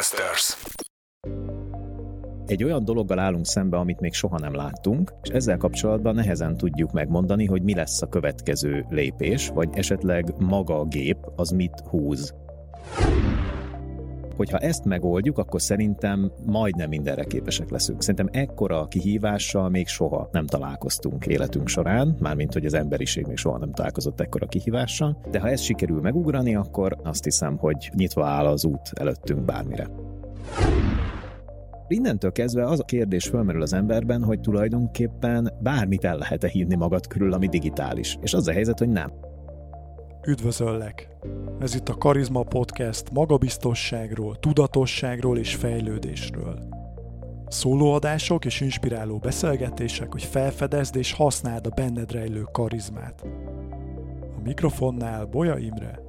Podcasters. Egy olyan dologgal állunk szembe, amit még soha nem láttunk, és ezzel kapcsolatban nehezen tudjuk megmondani, hogy mi lesz a következő lépés, vagy esetleg maga a gép az mit húz. Hogyha ezt megoldjuk, akkor szerintem majdnem mindenre képesek leszünk. Szerintem ekkora kihívással még soha nem találkoztunk életünk során, mármint hogy az emberiség még soha nem találkozott ekkora kihívással, de ha ezt sikerül megugrani, akkor azt hiszem, hogy nyitva áll az út előttünk bármire. Innentől kezdve az a kérdés fölmerül az emberben, hogy tulajdonképpen bármit el lehet-e hívni magad körül, ami digitális. És az a helyzet, hogy nem. Üdvözöllek! Ez itt a Karizma Podcast magabiztosságról, tudatosságról és fejlődésről. Szólóadások és inspiráló beszélgetések, hogy felfedezd és használd a benned rejlő karizmát. A mikrofonnál Boja Imre,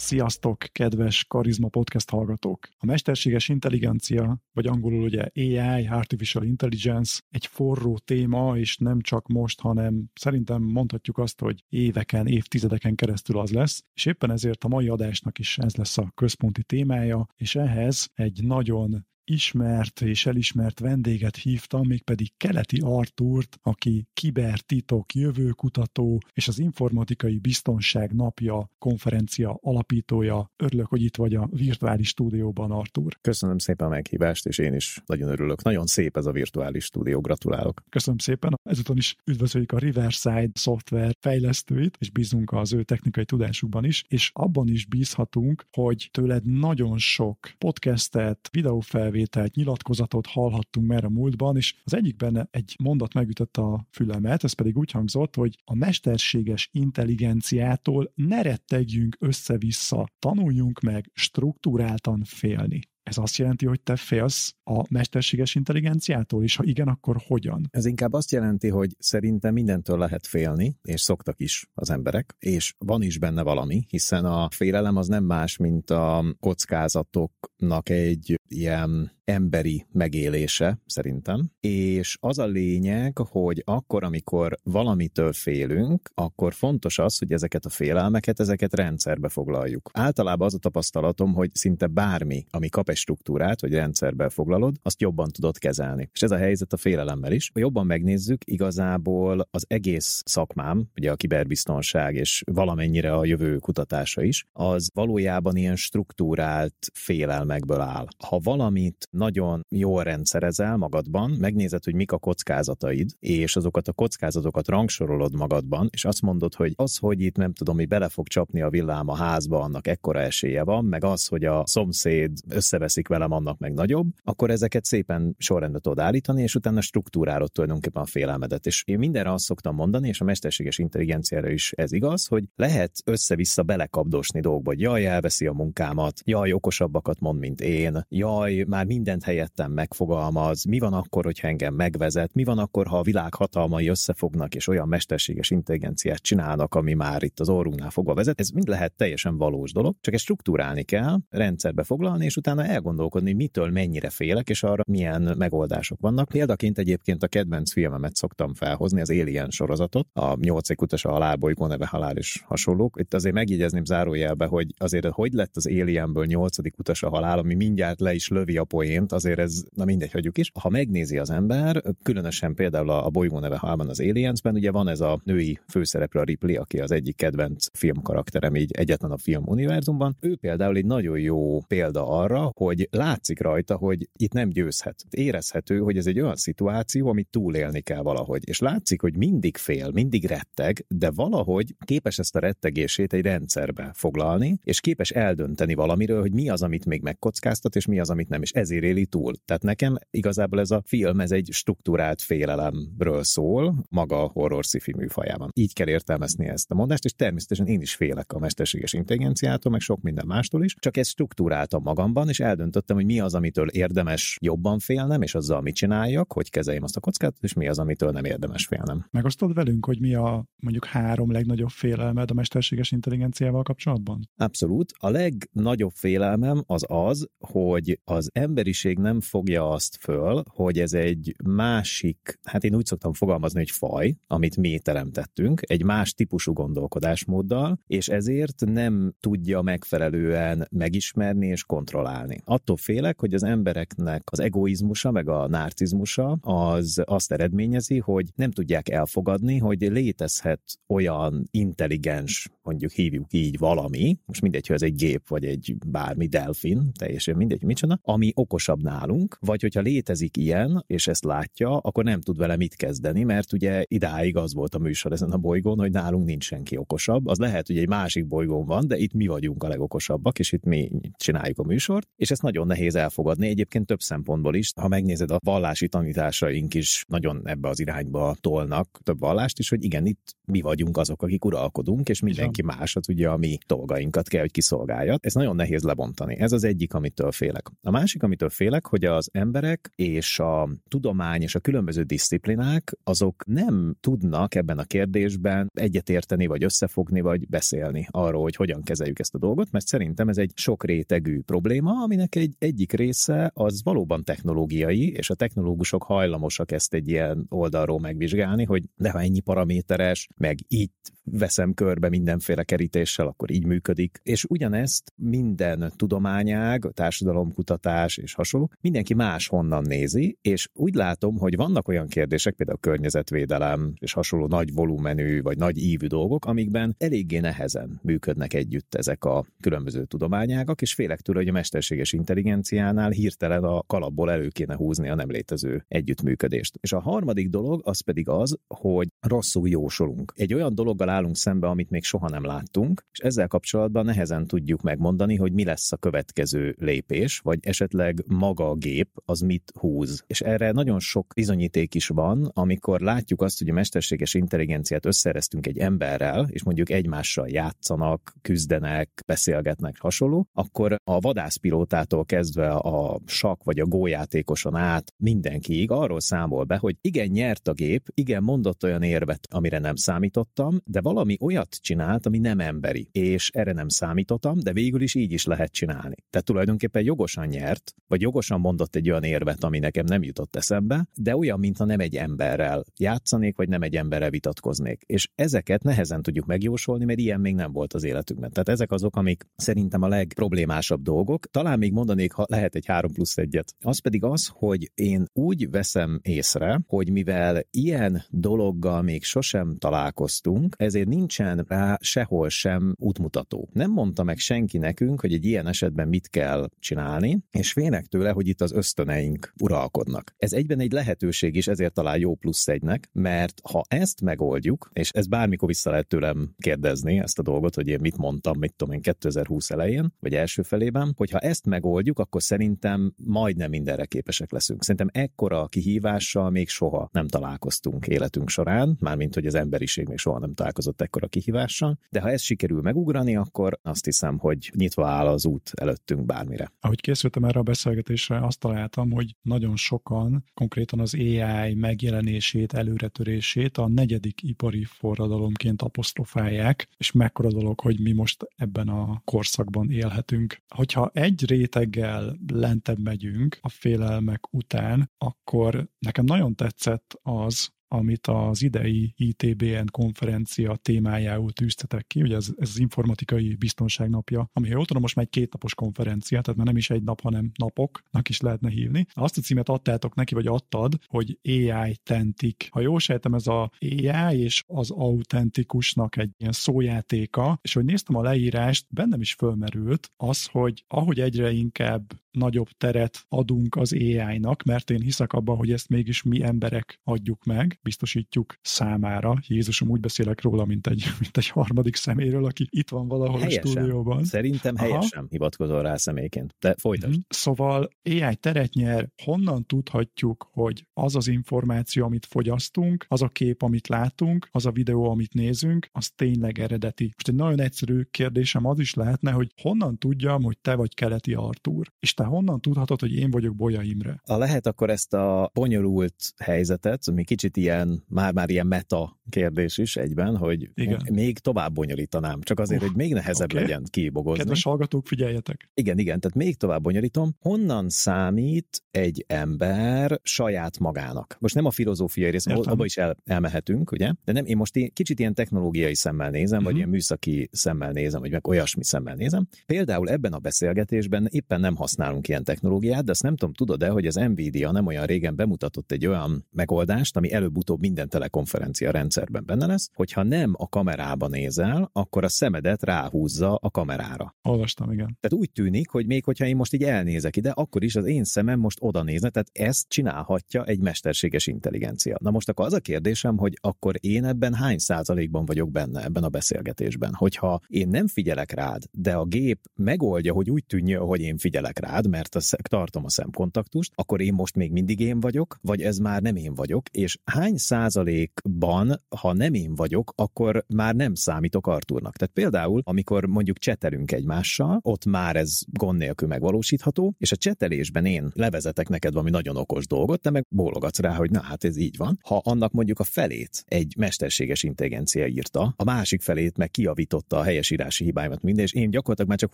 Sziasztok, kedves Karizma Podcast hallgatók! A mesterséges intelligencia, vagy angolul ugye AI, Artificial Intelligence, egy forró téma, és nem csak most, hanem szerintem mondhatjuk azt, hogy éveken, évtizedeken keresztül az lesz, és éppen ezért a mai adásnak is ez lesz a központi témája, és ehhez egy nagyon ismert és elismert vendéget hívtam, mégpedig Keleti Artúrt, aki kibertitok jövőkutató és az Informatikai Biztonság Napja konferencia alapítója. Örülök, hogy itt vagy a virtuális stúdióban, Artúr. Köszönöm szépen a meghívást, és én is nagyon örülök. Nagyon szép ez a virtuális stúdió, gratulálok. Köszönöm szépen. Ezúton is üdvözöljük a Riverside szoftver fejlesztőit, és bízunk az ő technikai tudásukban is, és abban is bízhatunk, hogy tőled nagyon sok podcastet, videófelvételt, felvételt, nyilatkozatot hallhattunk már a múltban, és az egyikben egy mondat megütötte a fülemet, ez pedig úgy hangzott, hogy a mesterséges intelligenciától ne rettegjünk össze-vissza, tanuljunk meg struktúráltan félni. Ez azt jelenti, hogy te félsz a mesterséges intelligenciától, és ha igen, akkor hogyan? Ez inkább azt jelenti, hogy szerintem mindentől lehet félni, és szoktak is az emberek, és van is benne valami, hiszen a félelem az nem más, mint a kockázatoknak egy ilyen emberi megélése, szerintem. És az a lényeg, hogy akkor, amikor valamitől félünk, akkor fontos az, hogy ezeket a félelmeket, ezeket rendszerbe foglaljuk. Általában az a tapasztalatom, hogy szinte bármi, ami kap egy struktúrát, vagy rendszerbe foglalod, azt jobban tudod kezelni. És ez a helyzet a félelemmel is. Ha jobban megnézzük, igazából az egész szakmám, ugye a kiberbiztonság és valamennyire a jövő kutatása is, az valójában ilyen struktúrált félelmekből áll. Ha valamit nagyon jól rendszerezel magadban, megnézed, hogy mik a kockázataid, és azokat a kockázatokat rangsorolod magadban, és azt mondod, hogy az, hogy itt nem tudom, mi bele fog csapni a villám a házba, annak ekkora esélye van, meg az, hogy a szomszéd összeveszik velem, annak meg nagyobb, akkor ezeket szépen sorrendbe tudod állítani, és utána struktúrálod tulajdonképpen a félelmedet. És én mindenre azt szoktam mondani, és a mesterséges intelligenciára is ez igaz, hogy lehet össze-vissza belekapdosni dolgokba, hogy jaj, elveszi a munkámat, jaj, okosabbakat mond, mint én, jaj, már mind mindent helyettem megfogalmaz, mi van akkor, hogyha engem megvezet, mi van akkor, ha a világ hatalmai összefognak, és olyan mesterséges intelligenciát csinálnak, ami már itt az orrunknál fogva vezet. Ez mind lehet teljesen valós dolog, csak ezt struktúrálni kell, rendszerbe foglalni, és utána elgondolkodni, mitől mennyire félek, és arra milyen megoldások vannak. Példaként egyébként a kedvenc filmemet szoktam felhozni, az Alien sorozatot, a nyolcik utas a halálbolygó neve halál és hasonlók. Itt azért megjegyezném zárójelbe, hogy azért hogy lett az Alienből nyolcadik utas a halál, ami mindjárt le is lövi a poén, egyébként, azért ez, na mindegy, hagyjuk is. Ha megnézi az ember, különösen például a, a bolygó neve halban az Aliensben, ugye van ez a női főszereplő, a Ripley, aki az egyik kedvenc filmkarakterem így egyetlen a film univerzumban. Ő például egy nagyon jó példa arra, hogy látszik rajta, hogy itt nem győzhet. Érezhető, hogy ez egy olyan szituáció, amit túlélni kell valahogy. És látszik, hogy mindig fél, mindig retteg, de valahogy képes ezt a rettegését egy rendszerbe foglalni, és képes eldönteni valamiről, hogy mi az, amit még megkockáztat, és mi az, amit nem. És ezért vezéréli túl. Tehát nekem igazából ez a film, ez egy struktúrált félelemről szól, maga a horror sci műfajában. Így kell értelmezni ezt a mondást, és természetesen én is félek a mesterséges intelligenciától, meg sok minden mástól is, csak ezt struktúráltam magamban, és eldöntöttem, hogy mi az, amitől érdemes jobban félnem, és azzal mit csináljak, hogy kezeljem azt a kockát, és mi az, amitől nem érdemes félnem. Megosztod velünk, hogy mi a mondjuk három legnagyobb félelmed a mesterséges intelligenciával kapcsolatban? Abszolút. A legnagyobb félelmem az az, hogy az emberiség nem fogja azt föl, hogy ez egy másik, hát én úgy szoktam fogalmazni, hogy faj, amit mi teremtettünk, egy más típusú gondolkodásmóddal, és ezért nem tudja megfelelően megismerni és kontrollálni. Attól félek, hogy az embereknek az egoizmusa, meg a narcizmusa az azt eredményezi, hogy nem tudják elfogadni, hogy létezhet olyan intelligens, mondjuk hívjuk így valami, most mindegy, hogy ez egy gép, vagy egy bármi delfin, teljesen mindegy, micsoda, ami okosabb nálunk, vagy hogyha létezik ilyen, és ezt látja, akkor nem tud vele mit kezdeni, mert ugye idáig az volt a műsor ezen a bolygón, hogy nálunk nincs senki okosabb. Az lehet, hogy egy másik bolygón van, de itt mi vagyunk a legokosabbak, és itt mi csináljuk a műsort, és ezt nagyon nehéz elfogadni egyébként több szempontból is. Ha megnézed a vallási tanításaink is nagyon ebbe az irányba tolnak több vallást is, hogy igen, itt mi vagyunk azok, akik uralkodunk, és mindenki más, az ugye a mi dolgainkat kell, hogy kiszolgálja. Ez nagyon nehéz lebontani. Ez az egyik, amitől félek. A másik, amitől félek, hogy az emberek és a tudomány és a különböző disziplinák, azok nem tudnak ebben a kérdésben egyetérteni, vagy összefogni, vagy beszélni arról, hogy hogyan kezeljük ezt a dolgot, mert szerintem ez egy sok rétegű probléma, aminek egy egyik része az valóban technológiai, és a technológusok hajlamosak ezt egy ilyen oldalról megvizsgálni, hogy de ha ennyi paraméteres, meg így veszem körbe mindenféle kerítéssel, akkor így működik. És ugyanezt minden tudományág, társadalomkutatás és hasonló, mindenki más honnan nézi, és úgy látom, hogy vannak olyan kérdések, például környezetvédelem és hasonló nagy volumenű vagy nagy ívű dolgok, amikben eléggé nehezen működnek együtt ezek a különböző tudományágak, és félek tőle, hogy a mesterséges intelligenciánál hirtelen a kalapból elő kéne húzni a nem létező együttműködést. És a harmadik dolog az pedig az, hogy rosszul jósolunk. Egy olyan dologgal állunk szembe, amit még soha nem láttunk, és ezzel kapcsolatban nehezen tudjuk megmondani, hogy mi lesz a következő lépés, vagy esetleg maga a gép az mit húz. És erre nagyon sok bizonyíték is van, amikor látjuk azt, hogy a mesterséges intelligenciát összereztünk egy emberrel, és mondjuk egymással játszanak, küzdenek, beszélgetnek, hasonló, akkor a vadászpilótától kezdve a sak vagy a gójátékoson át mindenkiig arról számol be, hogy igen, nyert a gép, igen, mondott olyan érvet, amire nem számítottam, de valami olyat csinált, ami nem emberi, és erre nem számítottam, de végül is így is lehet csinálni. Tehát tulajdonképpen jogosan nyert, vagy jogosan mondott egy olyan érvet, ami nekem nem jutott eszembe, de olyan, mintha nem egy emberrel játszanék, vagy nem egy emberrel vitatkoznék. És ezeket nehezen tudjuk megjósolni, mert ilyen még nem volt az életünkben. Tehát ezek azok, amik szerintem a legproblémásabb dolgok. Talán még mondanék, ha lehet egy 3 plusz egyet. Az pedig az, hogy én úgy veszem észre, hogy mivel ilyen dologgal még sosem találkoztunk, ezért nincsen rá sehol sem útmutató. Nem mondta meg senki nekünk, hogy egy ilyen esetben mit kell csinálni, és félek tőle, hogy itt az ösztöneink uralkodnak. Ez egyben egy lehetőség is, ezért talán jó plusz egynek, mert ha ezt megoldjuk, és ez bármikor vissza lehet tőlem kérdezni ezt a dolgot, hogy én mit mondtam, mit tudom én 2020 elején, vagy első felében, hogy ha ezt megoldjuk, akkor szerintem majdnem mindenre képesek leszünk. Szerintem ekkora kihívással még soha nem találkoztunk életünk során, mármint hogy az emberiség még soha nem találkozott ekkora kihívással, de ha ez sikerül megugrani, akkor azt hiszem, hogy nyitva áll az út előttünk bármire. Ahogy készültem erre a beszélgetésre, azt találtam, hogy nagyon sokan konkrétan az AI megjelenését, előretörését a negyedik ipari forradalomként apostrofálják, és mekkora dolog, hogy mi most ebben a korszakban élhetünk. Hogyha egy réteggel lentebb megyünk a félelmek után, akkor nekem nagyon tetszett az, amit az idei ITBN konferencia témájául tűztetek ki, ugye ez, ez az informatikai biztonság napja, ami, jól tudom, most már egy kétnapos konferencia, tehát már nem is egy nap, hanem napoknak is lehetne hívni. Azt a címet adtátok neki, vagy adtad, hogy AI tentik. Ha jól sejtem, ez a AI és az autentikusnak egy ilyen szójátéka, és hogy néztem a leírást, bennem is fölmerült az, hogy ahogy egyre inkább nagyobb teret adunk az AI-nak, mert én hiszek abban, hogy ezt mégis mi emberek adjuk meg, biztosítjuk számára. Jézusom úgy beszélek róla, mint egy, mint egy harmadik szeméről, aki itt van valahol helyesen. a stúdióban. Szerintem helyesen Aha. hivatkozol rá személyként. De folytasd. Mm-hmm. Szóval AI teret nyer, honnan tudhatjuk, hogy az az információ, amit fogyasztunk, az a kép, amit látunk, az a videó, amit nézünk, az tényleg eredeti. Most egy nagyon egyszerű kérdésem az is lehetne, hogy honnan tudjam, hogy te vagy keleti Artúr, és te honnan tudhatod, hogy én vagyok Bolya Imre? A lehet akkor ezt a bonyolult helyzetet, ami kicsit ilyen, már-már ilyen meta kérdés is egyben, hogy Igen. még tovább bonyolítanám, csak azért, uh, hogy még nehezebb okay. legyen kibogozni. Kedves hallgatók, figyeljetek! Igen, igen, tehát még tovább bonyolítom. Honnan számít egy ember saját magának? Most nem a filozófiai rész, abba is el, elmehetünk, ugye? De nem, én most én kicsit ilyen technológiai szemmel nézem, uh-huh. vagy mhm. ilyen műszaki szemmel nézem, vagy meg olyasmi szemmel nézem. Például ebben a beszélgetésben éppen nem használunk ilyen technológiát, de azt nem tudom, tudod-e, hogy az Nvidia nem olyan régen bemutatott egy olyan megoldást, ami előbb-utóbb minden telekonferencia rendszerben benne lesz, hogyha nem a kamerába nézel, akkor a szemedet ráhúzza a kamerára. Olvastam, igen. Tehát úgy tűnik, hogy még hogyha én most így elnézek ide, akkor is az én szemem most oda nézne, tehát ezt csinálhatja egy mesterséges intelligencia. Na most akkor az a kérdésem, hogy akkor én ebben hány százalékban vagyok benne ebben a beszélgetésben? Hogyha én nem figyelek rád, de a gép megoldja, hogy úgy tűnjön, hogy én figyelek rád, mert a, tartom a szemkontaktust, akkor én most még mindig én vagyok, vagy ez már nem én vagyok, és hány százalékban, ha nem én vagyok, akkor már nem számítok Arturnak. Tehát például, amikor mondjuk csetelünk egymással, ott már ez gond nélkül megvalósítható, és a csetelésben én levezetek neked valami nagyon okos dolgot, te meg bólogatsz rá, hogy na hát ez így van. Ha annak mondjuk a felét egy mesterséges intelligencia írta, a másik felét meg kiavította a helyesírási hibáimat minden, és én gyakorlatilag már csak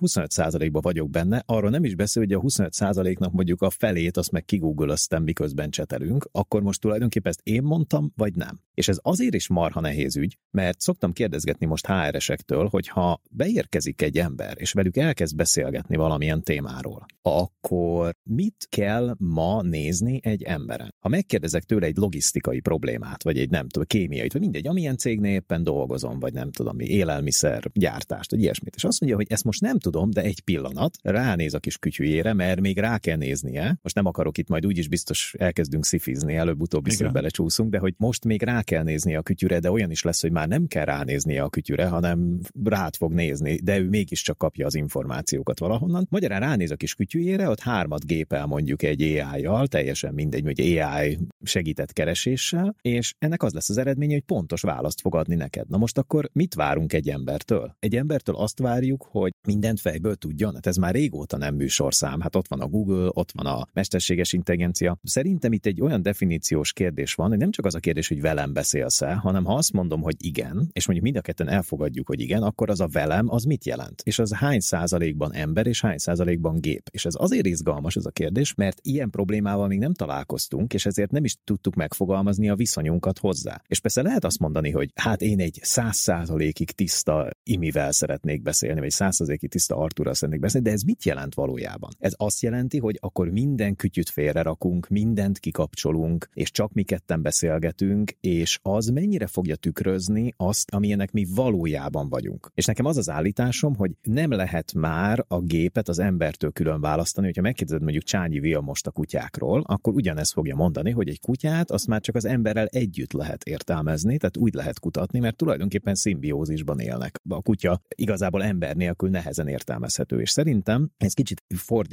25%-ban vagyok benne, arról nem is beszél, hogy a 25%-nak mondjuk a felét azt meg kigooglöztem, miközben csetelünk, akkor most tulajdonképpen ezt én mondtam, vagy nem. És ez azért is marha nehéz ügy, mert szoktam kérdezgetni most HR-esektől, hogy ha beérkezik egy ember, és velük elkezd beszélgetni valamilyen témáról, akkor mit kell ma nézni egy emberen? Ha megkérdezek tőle egy logisztikai problémát, vagy egy nem tudom, kémiai, vagy mindegy, amilyen cégnél éppen dolgozom, vagy nem tudom mi, élelmiszer gyártást, vagy ilyesmit, és azt mondja, hogy ezt most nem tudom, de egy pillanat, ránéz a kis kütyűjére, mert még rá kell néznie. Most nem akarok itt majd úgyis biztos elkezdünk szifizni, előbb-utóbb biztos belecsúszunk, de hogy most még rá kell nézni a kütyűre, de olyan is lesz, hogy már nem kell ránéznie a kütyűre, hanem rád fog nézni, de ő mégiscsak kapja az információkat valahonnan. Magyarán ránéz a kis kütyűjére, ott hármat gépel mondjuk egy AI-jal, teljesen mindegy, hogy AI segített kereséssel, és ennek az lesz az eredménye, hogy pontos választ fog adni neked. Na most akkor mit várunk egy embertől? Egy embertől azt várjuk, hogy mindent fejből tudjon. Hát ez már régóta nem műsorszám. Hát ott van a Google, ott van a mesterséges intelligencia. Szerintem itt egy olyan definíciós kérdés van, hogy nem csak az a kérdés, hogy velem beszélsz-e, hanem ha azt mondom, hogy igen, és mondjuk mind a ketten elfogadjuk, hogy igen, akkor az a velem az mit jelent? És az hány százalékban ember és hány százalékban gép? És ez azért izgalmas ez a kérdés, mert ilyen problémával még nem találkoztunk, és ezért nem is tudtuk megfogalmazni a viszonyunkat hozzá. És persze lehet azt mondani, hogy hát én egy száz százalékig tiszta imivel szeretnék beszélni, vagy száz százalékig tiszta Arturral szeretnék beszélni, de ez mit jelent valójában? Ez azt jelenti, hogy akkor minden kütyüt félrerakunk, mindent kikapcsolunk, és csak mi ketten beszélgetünk, és az mennyire fogja tükrözni azt, amilyenek mi valójában vagyunk. És nekem az az állításom, hogy nem lehet már a gépet az embertől külön választani, hogyha megkérdezed mondjuk Csányi Via most a kutyákról, akkor ugyanezt fogja mondani, hogy egy kutyát azt már csak az emberrel együtt lehet értelmezni, tehát úgy lehet kutatni, mert tulajdonképpen szimbiózisban élnek. A kutya igazából ember nélkül nehezen értelmezhető, és szerintem ez kicsit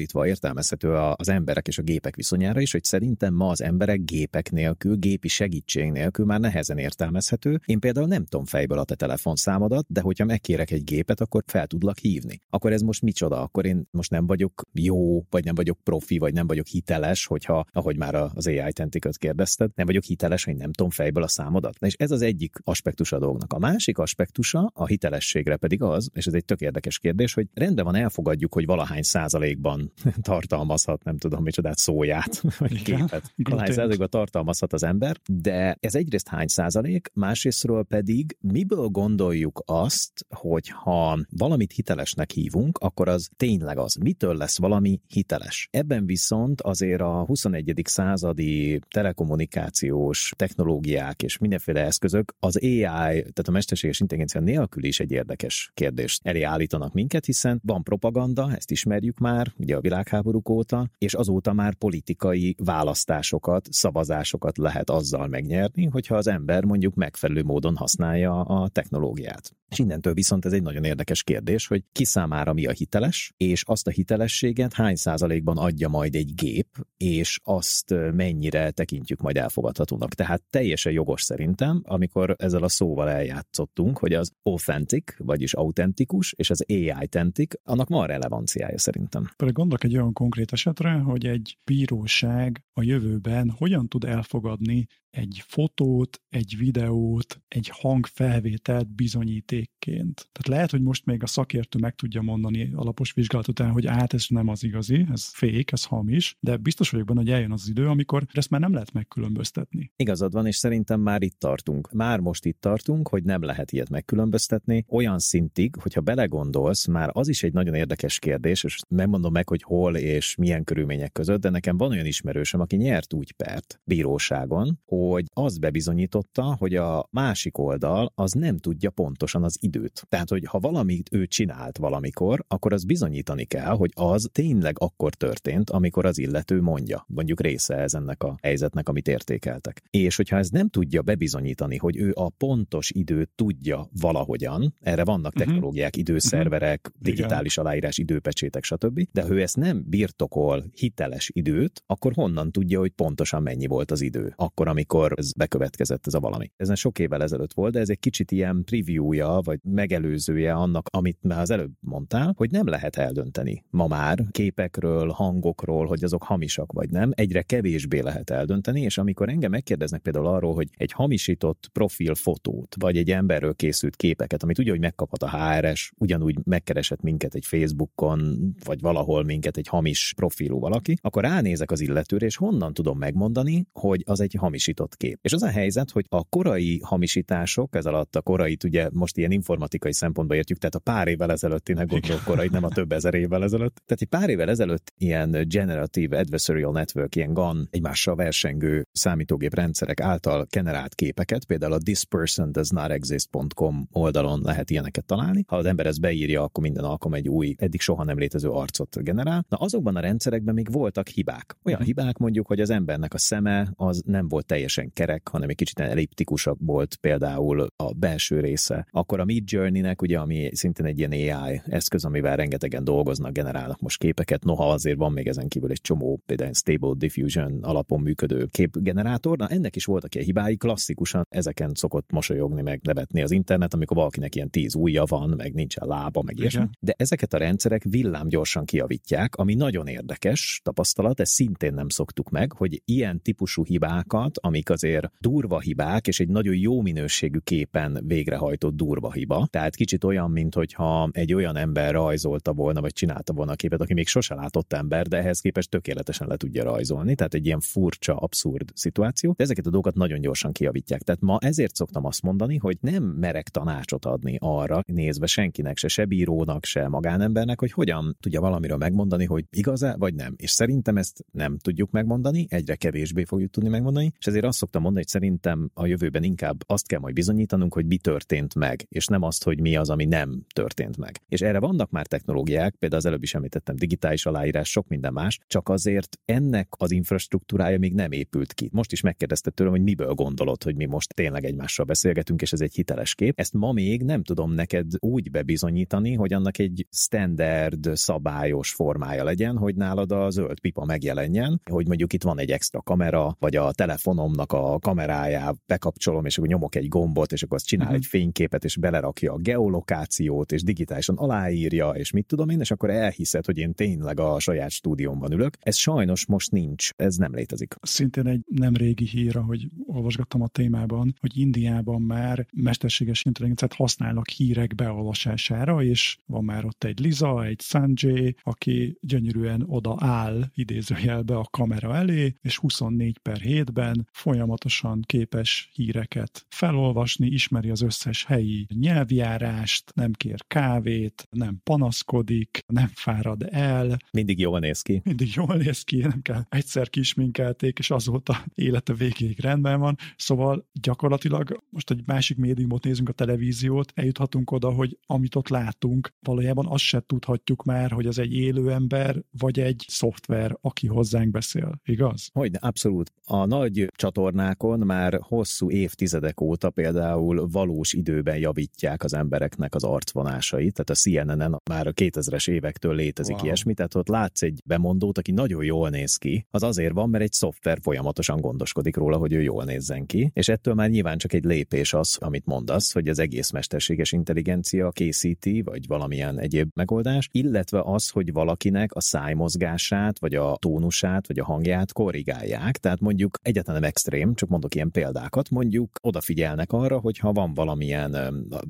fordítva értelmezhető az emberek és a gépek viszonyára is, hogy szerintem ma az emberek gépek nélkül, gépi segítség nélkül már nehezen értelmezhető. Én például nem tudom fejből a te telefonszámodat, de hogyha megkérek egy gépet, akkor fel tudlak hívni. Akkor ez most micsoda? Akkor én most nem vagyok jó, vagy nem vagyok profi, vagy nem vagyok hiteles, hogyha, ahogy már az AI tentiköt kérdezted, nem vagyok hiteles, hogy nem tudom fejből a számodat. Na és ez az egyik aspektus a dolgnak. A másik aspektusa a hitelességre pedig az, és ez egy tök érdekes kérdés, hogy rendben van, elfogadjuk, hogy valahány százalékban tartalmazhat, nem tudom micsodát, szóját, vagy képet. Valahány százalékban tartalmazhat az ember, de ez egyrészt hány százalék, másrésztről pedig miből gondoljuk azt, hogy ha valamit hitelesnek hívunk, akkor az tényleg az. Mitől lesz valami hiteles? Ebben viszont azért a 21. századi telekommunikációs technológiák és mindenféle eszközök az AI, tehát a mesterséges intelligencia nélkül is egy érdekes kérdést elé állítanak minket, hiszen van propaganda, ezt ismerjük már, ugye ugye a világháborúk óta, és azóta már politikai választásokat, szavazásokat lehet azzal megnyerni, hogyha az ember mondjuk megfelelő módon használja a technológiát. És innentől viszont ez egy nagyon érdekes kérdés, hogy ki számára mi a hiteles, és azt a hitelességet hány százalékban adja majd egy gép, és azt mennyire tekintjük majd elfogadhatónak. Tehát teljesen jogos szerintem, amikor ezzel a szóval eljátszottunk, hogy az authentic, vagyis autentikus, és az AI-tentic, annak van relevanciája szerintem. Pedig gondolok egy olyan konkrét esetre, hogy egy bíróság a jövőben hogyan tud elfogadni egy fotót, egy videót, egy hangfelvételt bizonyítékként. Tehát lehet, hogy most még a szakértő meg tudja mondani alapos vizsgálat után, hogy át ez nem az igazi, ez fék, ez hamis, de biztos vagyok benne, hogy eljön az idő, amikor ezt már nem lehet megkülönböztetni. Igazad van, és szerintem már itt tartunk. Már most itt tartunk, hogy nem lehet ilyet megkülönböztetni. Olyan szintig, hogyha belegondolsz, már az is egy nagyon érdekes kérdés, és megmondom meg, hogy hol és milyen körülmények között, de nekem van olyan ismerősöm, aki nyert úgy pert bíróságon, hogy az bebizonyította, hogy a másik oldal az nem tudja pontosan az időt. Tehát, hogy ha valamit ő csinált valamikor, akkor az bizonyítani kell, hogy az tényleg akkor történt, amikor az illető mondja. Mondjuk része ez ennek a helyzetnek, amit értékeltek. És hogyha ez nem tudja bebizonyítani, hogy ő a pontos időt tudja valahogyan, erre vannak mhm. technológiák, időszerverek, uh-huh. digitális aláírás, időpecsétek, stb. De ha ő ezt nem birtokol hiteles időt, akkor honnan tudja, hogy pontosan mennyi volt az idő? Akkor, amikor amikor ez bekövetkezett ez a valami. Ez sok évvel ezelőtt volt, de ez egy kicsit ilyen previewja, vagy megelőzője annak, amit már az előbb mondtál, hogy nem lehet eldönteni ma már képekről, hangokról, hogy azok hamisak vagy nem, egyre kevésbé lehet eldönteni, és amikor engem megkérdeznek például arról, hogy egy hamisított profilfotót, vagy egy emberről készült képeket, amit ugye, hogy megkaphat a HRS, ugyanúgy megkeresett minket egy Facebookon, vagy valahol minket egy hamis profilú valaki, akkor ránézek az illetőre, és honnan tudom megmondani, hogy az egy hamisított hamisított kép. És az a helyzet, hogy a korai hamisítások, ez alatt a korai, ugye most ilyen informatikai szempontból értjük, tehát a pár évvel ezelőttinek gondolok korai, nem a több ezer évvel ezelőtt. Tehát egy pár évvel ezelőtt ilyen generative adversarial network, ilyen GAN, egymással versengő számítógép rendszerek által generált képeket, például a thispersondoesnotexist.com oldalon lehet ilyeneket találni. Ha az ember ezt beírja, akkor minden alkalom egy új, eddig soha nem létező arcot generál. Na azokban a rendszerekben még voltak hibák. Olyan mhm. hibák mondjuk, hogy az embernek a szeme az nem volt teljesen teljesen kerek, hanem egy kicsit elliptikusabb volt például a belső része. Akkor a Mid Journey-nek, ugye, ami szintén egy ilyen AI eszköz, amivel rengetegen dolgoznak, generálnak most képeket, noha azért van még ezen kívül egy csomó, például Stable Diffusion alapon működő képgenerátor, na ennek is voltak ilyen hibái, klasszikusan ezeken szokott mosolyogni, meg nevetni az internet, amikor valakinek ilyen tíz ujja van, meg nincsen lába, meg ilyesmi. De ezeket a rendszerek villám gyorsan kiavítják, ami nagyon érdekes tapasztalat, ezt szintén nem szoktuk meg, hogy ilyen típusú hibákat, amik azért durva hibák, és egy nagyon jó minőségű képen végrehajtott durva hiba. Tehát kicsit olyan, mint hogyha egy olyan ember rajzolta volna, vagy csinálta volna a képet, aki még sose látott ember, de ehhez képest tökéletesen le tudja rajzolni. Tehát egy ilyen furcsa, abszurd szituáció. De ezeket a dolgokat nagyon gyorsan kiavítják. Tehát ma ezért szoktam azt mondani, hogy nem merek tanácsot adni arra, nézve senkinek, se, se bírónak, se magánembernek, hogy hogyan tudja valamiről megmondani, hogy igaz-e vagy nem. És szerintem ezt nem tudjuk megmondani, egyre kevésbé fogjuk tudni megmondani, és ezért azt szoktam mondani, hogy szerintem a jövőben inkább azt kell majd bizonyítanunk, hogy mi történt meg, és nem azt, hogy mi az, ami nem történt meg. És erre vannak már technológiák, például az előbb is említettem digitális aláírás, sok minden más, csak azért ennek az infrastruktúrája még nem épült ki. Most is megkérdezted tőlem, hogy miből gondolod, hogy mi most tényleg egymással beszélgetünk, és ez egy hiteles kép. Ezt ma még nem tudom neked úgy bebizonyítani, hogy annak egy standard, szabályos formája legyen, hogy nálad a zöld pipa megjelenjen, hogy mondjuk itt van egy extra kamera, vagy a telefonom telefonomnak a kamerájá bekapcsolom, és akkor nyomok egy gombot, és akkor azt csinál uh-huh. egy fényképet, és belerakja a geolokációt, és digitálisan aláírja, és mit tudom én, és akkor elhiszed, hogy én tényleg a saját stúdiómban ülök. Ez sajnos most nincs, ez nem létezik. Szintén egy nem régi hír, hogy olvasgattam a témában, hogy Indiában már mesterséges intelligenciát használnak hírek beolvasására, és van már ott egy Liza, egy Sanjay, aki gyönyörűen oda áll idézőjelbe a kamera elé, és 24 per 7-ben folyamatosan képes híreket felolvasni, ismeri az összes helyi nyelvjárást, nem kér kávét, nem panaszkodik, nem fárad el. Mindig jól néz ki. Mindig jól néz ki, nem kell. Egyszer kisminkelték, és azóta élete végéig rendben van. Szóval gyakorlatilag most egy másik médiumot nézünk a televíziót, eljuthatunk oda, hogy amit ott látunk, valójában azt se tudhatjuk már, hogy az egy élő ember, vagy egy szoftver, aki hozzánk beszél. Igaz? Hogy abszolút. A nagy csatornákon már hosszú évtizedek óta például valós időben javítják az embereknek az arcvonásait, tehát a CNN-en már a 2000-es évektől létezik wow. ilyesmi, tehát ott látsz egy bemondót, aki nagyon jól néz ki, az azért van, mert egy szoftver folyamatosan gondoskodik róla, hogy ő jól nézzen ki, és ettől már nyilván csak egy lépés az, amit mondasz, hogy az egész mesterséges intelligencia készíti, vagy valamilyen egyéb megoldás, illetve az, hogy valakinek a szájmozgását, vagy a tónusát, vagy a hangját korrigálják. Tehát mondjuk egyetlen nem extrém, csak mondok ilyen példákat, mondjuk odafigyelnek arra, hogy ha van valamilyen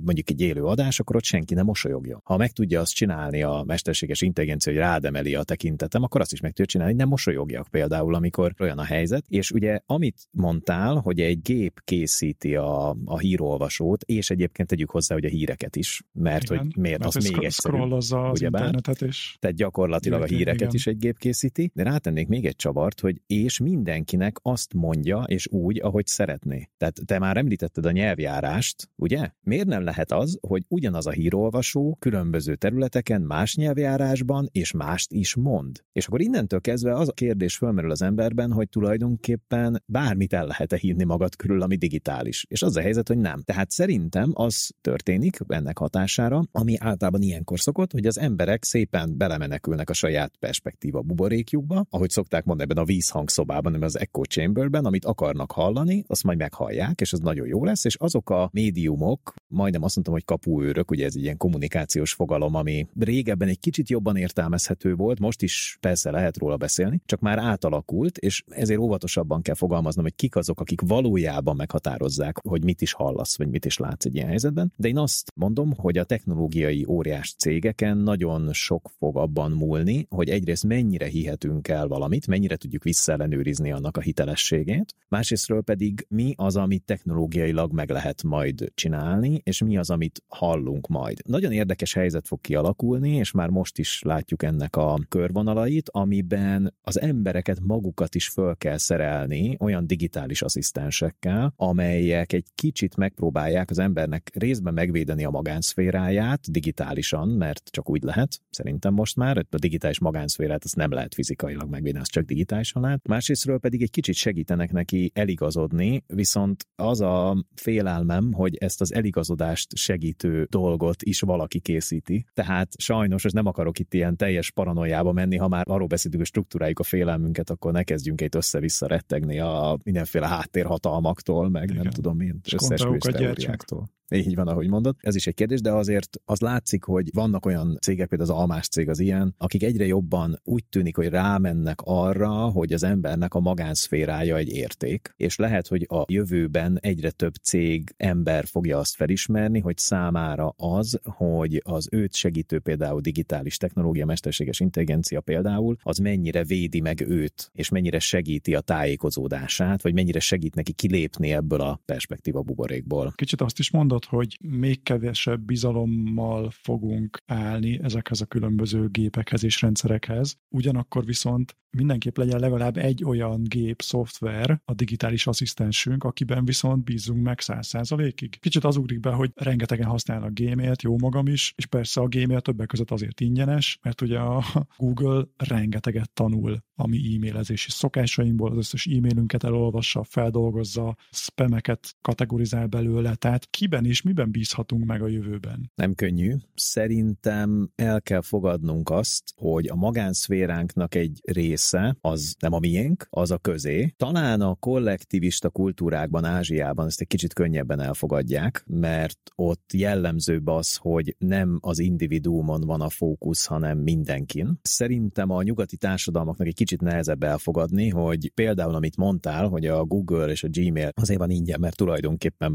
mondjuk egy élő adás, akkor ott senki nem mosolyogja. Ha meg tudja azt csinálni a mesterséges intelligencia, hogy rádemeli a tekintetem, akkor azt is meg tudja csinálni, hogy nem mosolyogjak például, amikor olyan a helyzet. És ugye amit mondtál, hogy egy gép készíti a, a hírolvasót, és egyébként tegyük hozzá, hogy a híreket is, mert Igen, hogy miért mert az még egyszerűbb. az internetet is. Tehát gyakorlatilag a híreket igen. is egy gép készíti, de rátennék még egy csavart, hogy és mindenkinek azt mondja, és úgy, ahogy szeretné. Tehát te már említetted a nyelvjárást, ugye? Miért nem lehet az, hogy ugyanaz a hírolvasó különböző területeken más nyelvjárásban és mást is mond? És akkor innentől kezdve az a kérdés fölmerül az emberben, hogy tulajdonképpen bármit el lehet-e hinni magad körül, ami digitális. És az a helyzet, hogy nem. Tehát szerintem az történik ennek hatására, ami általában ilyenkor szokott, hogy az emberek szépen belemenekülnek a saját perspektíva buborékjukba, ahogy szokták mondani ebben a vízhangszobában, az echo chamberben, amit akarnak hallani, azt majd meghallják, és az nagyon jó lesz, és azok a médiumok, majdnem azt mondtam, hogy kapuőrök, ugye ez egy ilyen kommunikációs fogalom, ami régebben egy kicsit jobban értelmezhető volt, most is persze lehet róla beszélni, csak már átalakult, és ezért óvatosabban kell fogalmaznom, hogy kik azok, akik valójában meghatározzák, hogy mit is hallasz, vagy mit is látsz egy ilyen helyzetben. De én azt mondom, hogy a technológiai óriás cégeken nagyon sok fog abban múlni, hogy egyrészt mennyire hihetünk el valamit, mennyire tudjuk visszaellenőrizni annak a hitelességét, másrésztről pedig mi az, amit technológiailag meg lehet majd csinálni, és mi az, amit hallunk majd. Nagyon érdekes helyzet fog kialakulni, és már most is látjuk ennek a körvonalait, amiben az embereket magukat is föl kell szerelni olyan digitális asszisztensekkel, amelyek egy kicsit megpróbálják az embernek részben megvédeni a magánszféráját digitálisan, mert csak úgy lehet, szerintem most már, a digitális magánszférát azt nem lehet fizikailag megvédeni, azt csak digitálisan lehet. Másrésztről pedig egy kicsit segítenek neki eligazodni, viszont az a félelmem, hogy ezt az eligazodást segítő dolgot is valaki készíti. Tehát sajnos, és nem akarok itt ilyen teljes paranoiába menni, ha már arról beszélünk, hogy struktúráljuk a félelmünket, akkor ne kezdjünk itt össze-vissza rettegni a mindenféle háttérhatalmaktól, meg Igen. nem tudom milyen összes teóriáktól. Így van, ahogy mondod. Ez is egy kérdés, de azért az látszik, hogy vannak olyan cégek, például az Almás cég az ilyen, akik egyre jobban úgy tűnik, hogy rámennek arra, hogy az embernek a magánszférája egy érték, és lehet, hogy a jövőben egyre több cég ember fogja azt felismerni, hogy számára az, hogy az őt segítő például digitális technológia, mesterséges intelligencia például, az mennyire védi meg őt, és mennyire segíti a tájékozódását, vagy mennyire segít neki kilépni ebből a perspektíva buborékból. Kicsit azt is mondod, hogy még kevesebb bizalommal fogunk állni ezekhez a különböző gépekhez és rendszerekhez. Ugyanakkor viszont mindenképp legyen legalább egy olyan gép, szoftver, a digitális asszisztensünk, akiben viszont bízunk meg száz százalékig. Kicsit az ugrik be, hogy rengetegen használnak Gmailt, jó magam is, és persze a Gmail többek között azért ingyenes, mert ugye a Google rengeteget tanul a mi e-mailezési szokásainkból, az összes e-mailünket elolvassa, feldolgozza, spameket kategorizál belőle, tehát kiben és miben bízhatunk meg a jövőben? Nem könnyű. Szerintem el kell fogadnunk azt, hogy a magánszféránknak egy része az nem a miénk, az a közé. Talán a kollektivista kultúrákban, Ázsiában ezt egy kicsit könnyebben elfogadják, mert ott jellemzőbb az, hogy nem az individuumon van a fókusz, hanem mindenkin. Szerintem a nyugati társadalmaknak egy kicsit nehezebb elfogadni, hogy például, amit mondtál, hogy a Google és a Gmail azért van ingyen, mert tulajdonképpen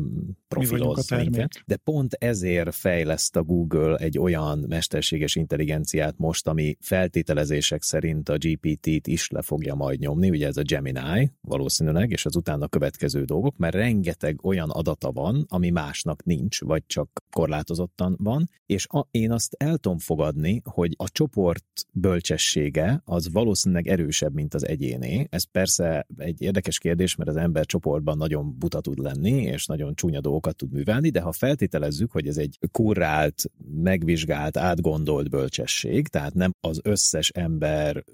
profiloz minket, de pont ezért fejleszt a Google egy olyan mesterséges intelligenciát most, ami feltételezések szerint a GPT GPT-t is le fogja majd nyomni, ugye ez a Gemini valószínűleg, és az utána következő dolgok, mert rengeteg olyan adata van, ami másnak nincs, vagy csak korlátozottan van, és a, én azt el tudom fogadni, hogy a csoport bölcsessége az valószínűleg erősebb, mint az egyéné. Ez persze egy érdekes kérdés, mert az ember csoportban nagyon buta tud lenni, és nagyon csúnya dolgokat tud művelni, de ha feltételezzük, hogy ez egy kurrált, megvizsgált, átgondolt bölcsesség, tehát nem az összes ember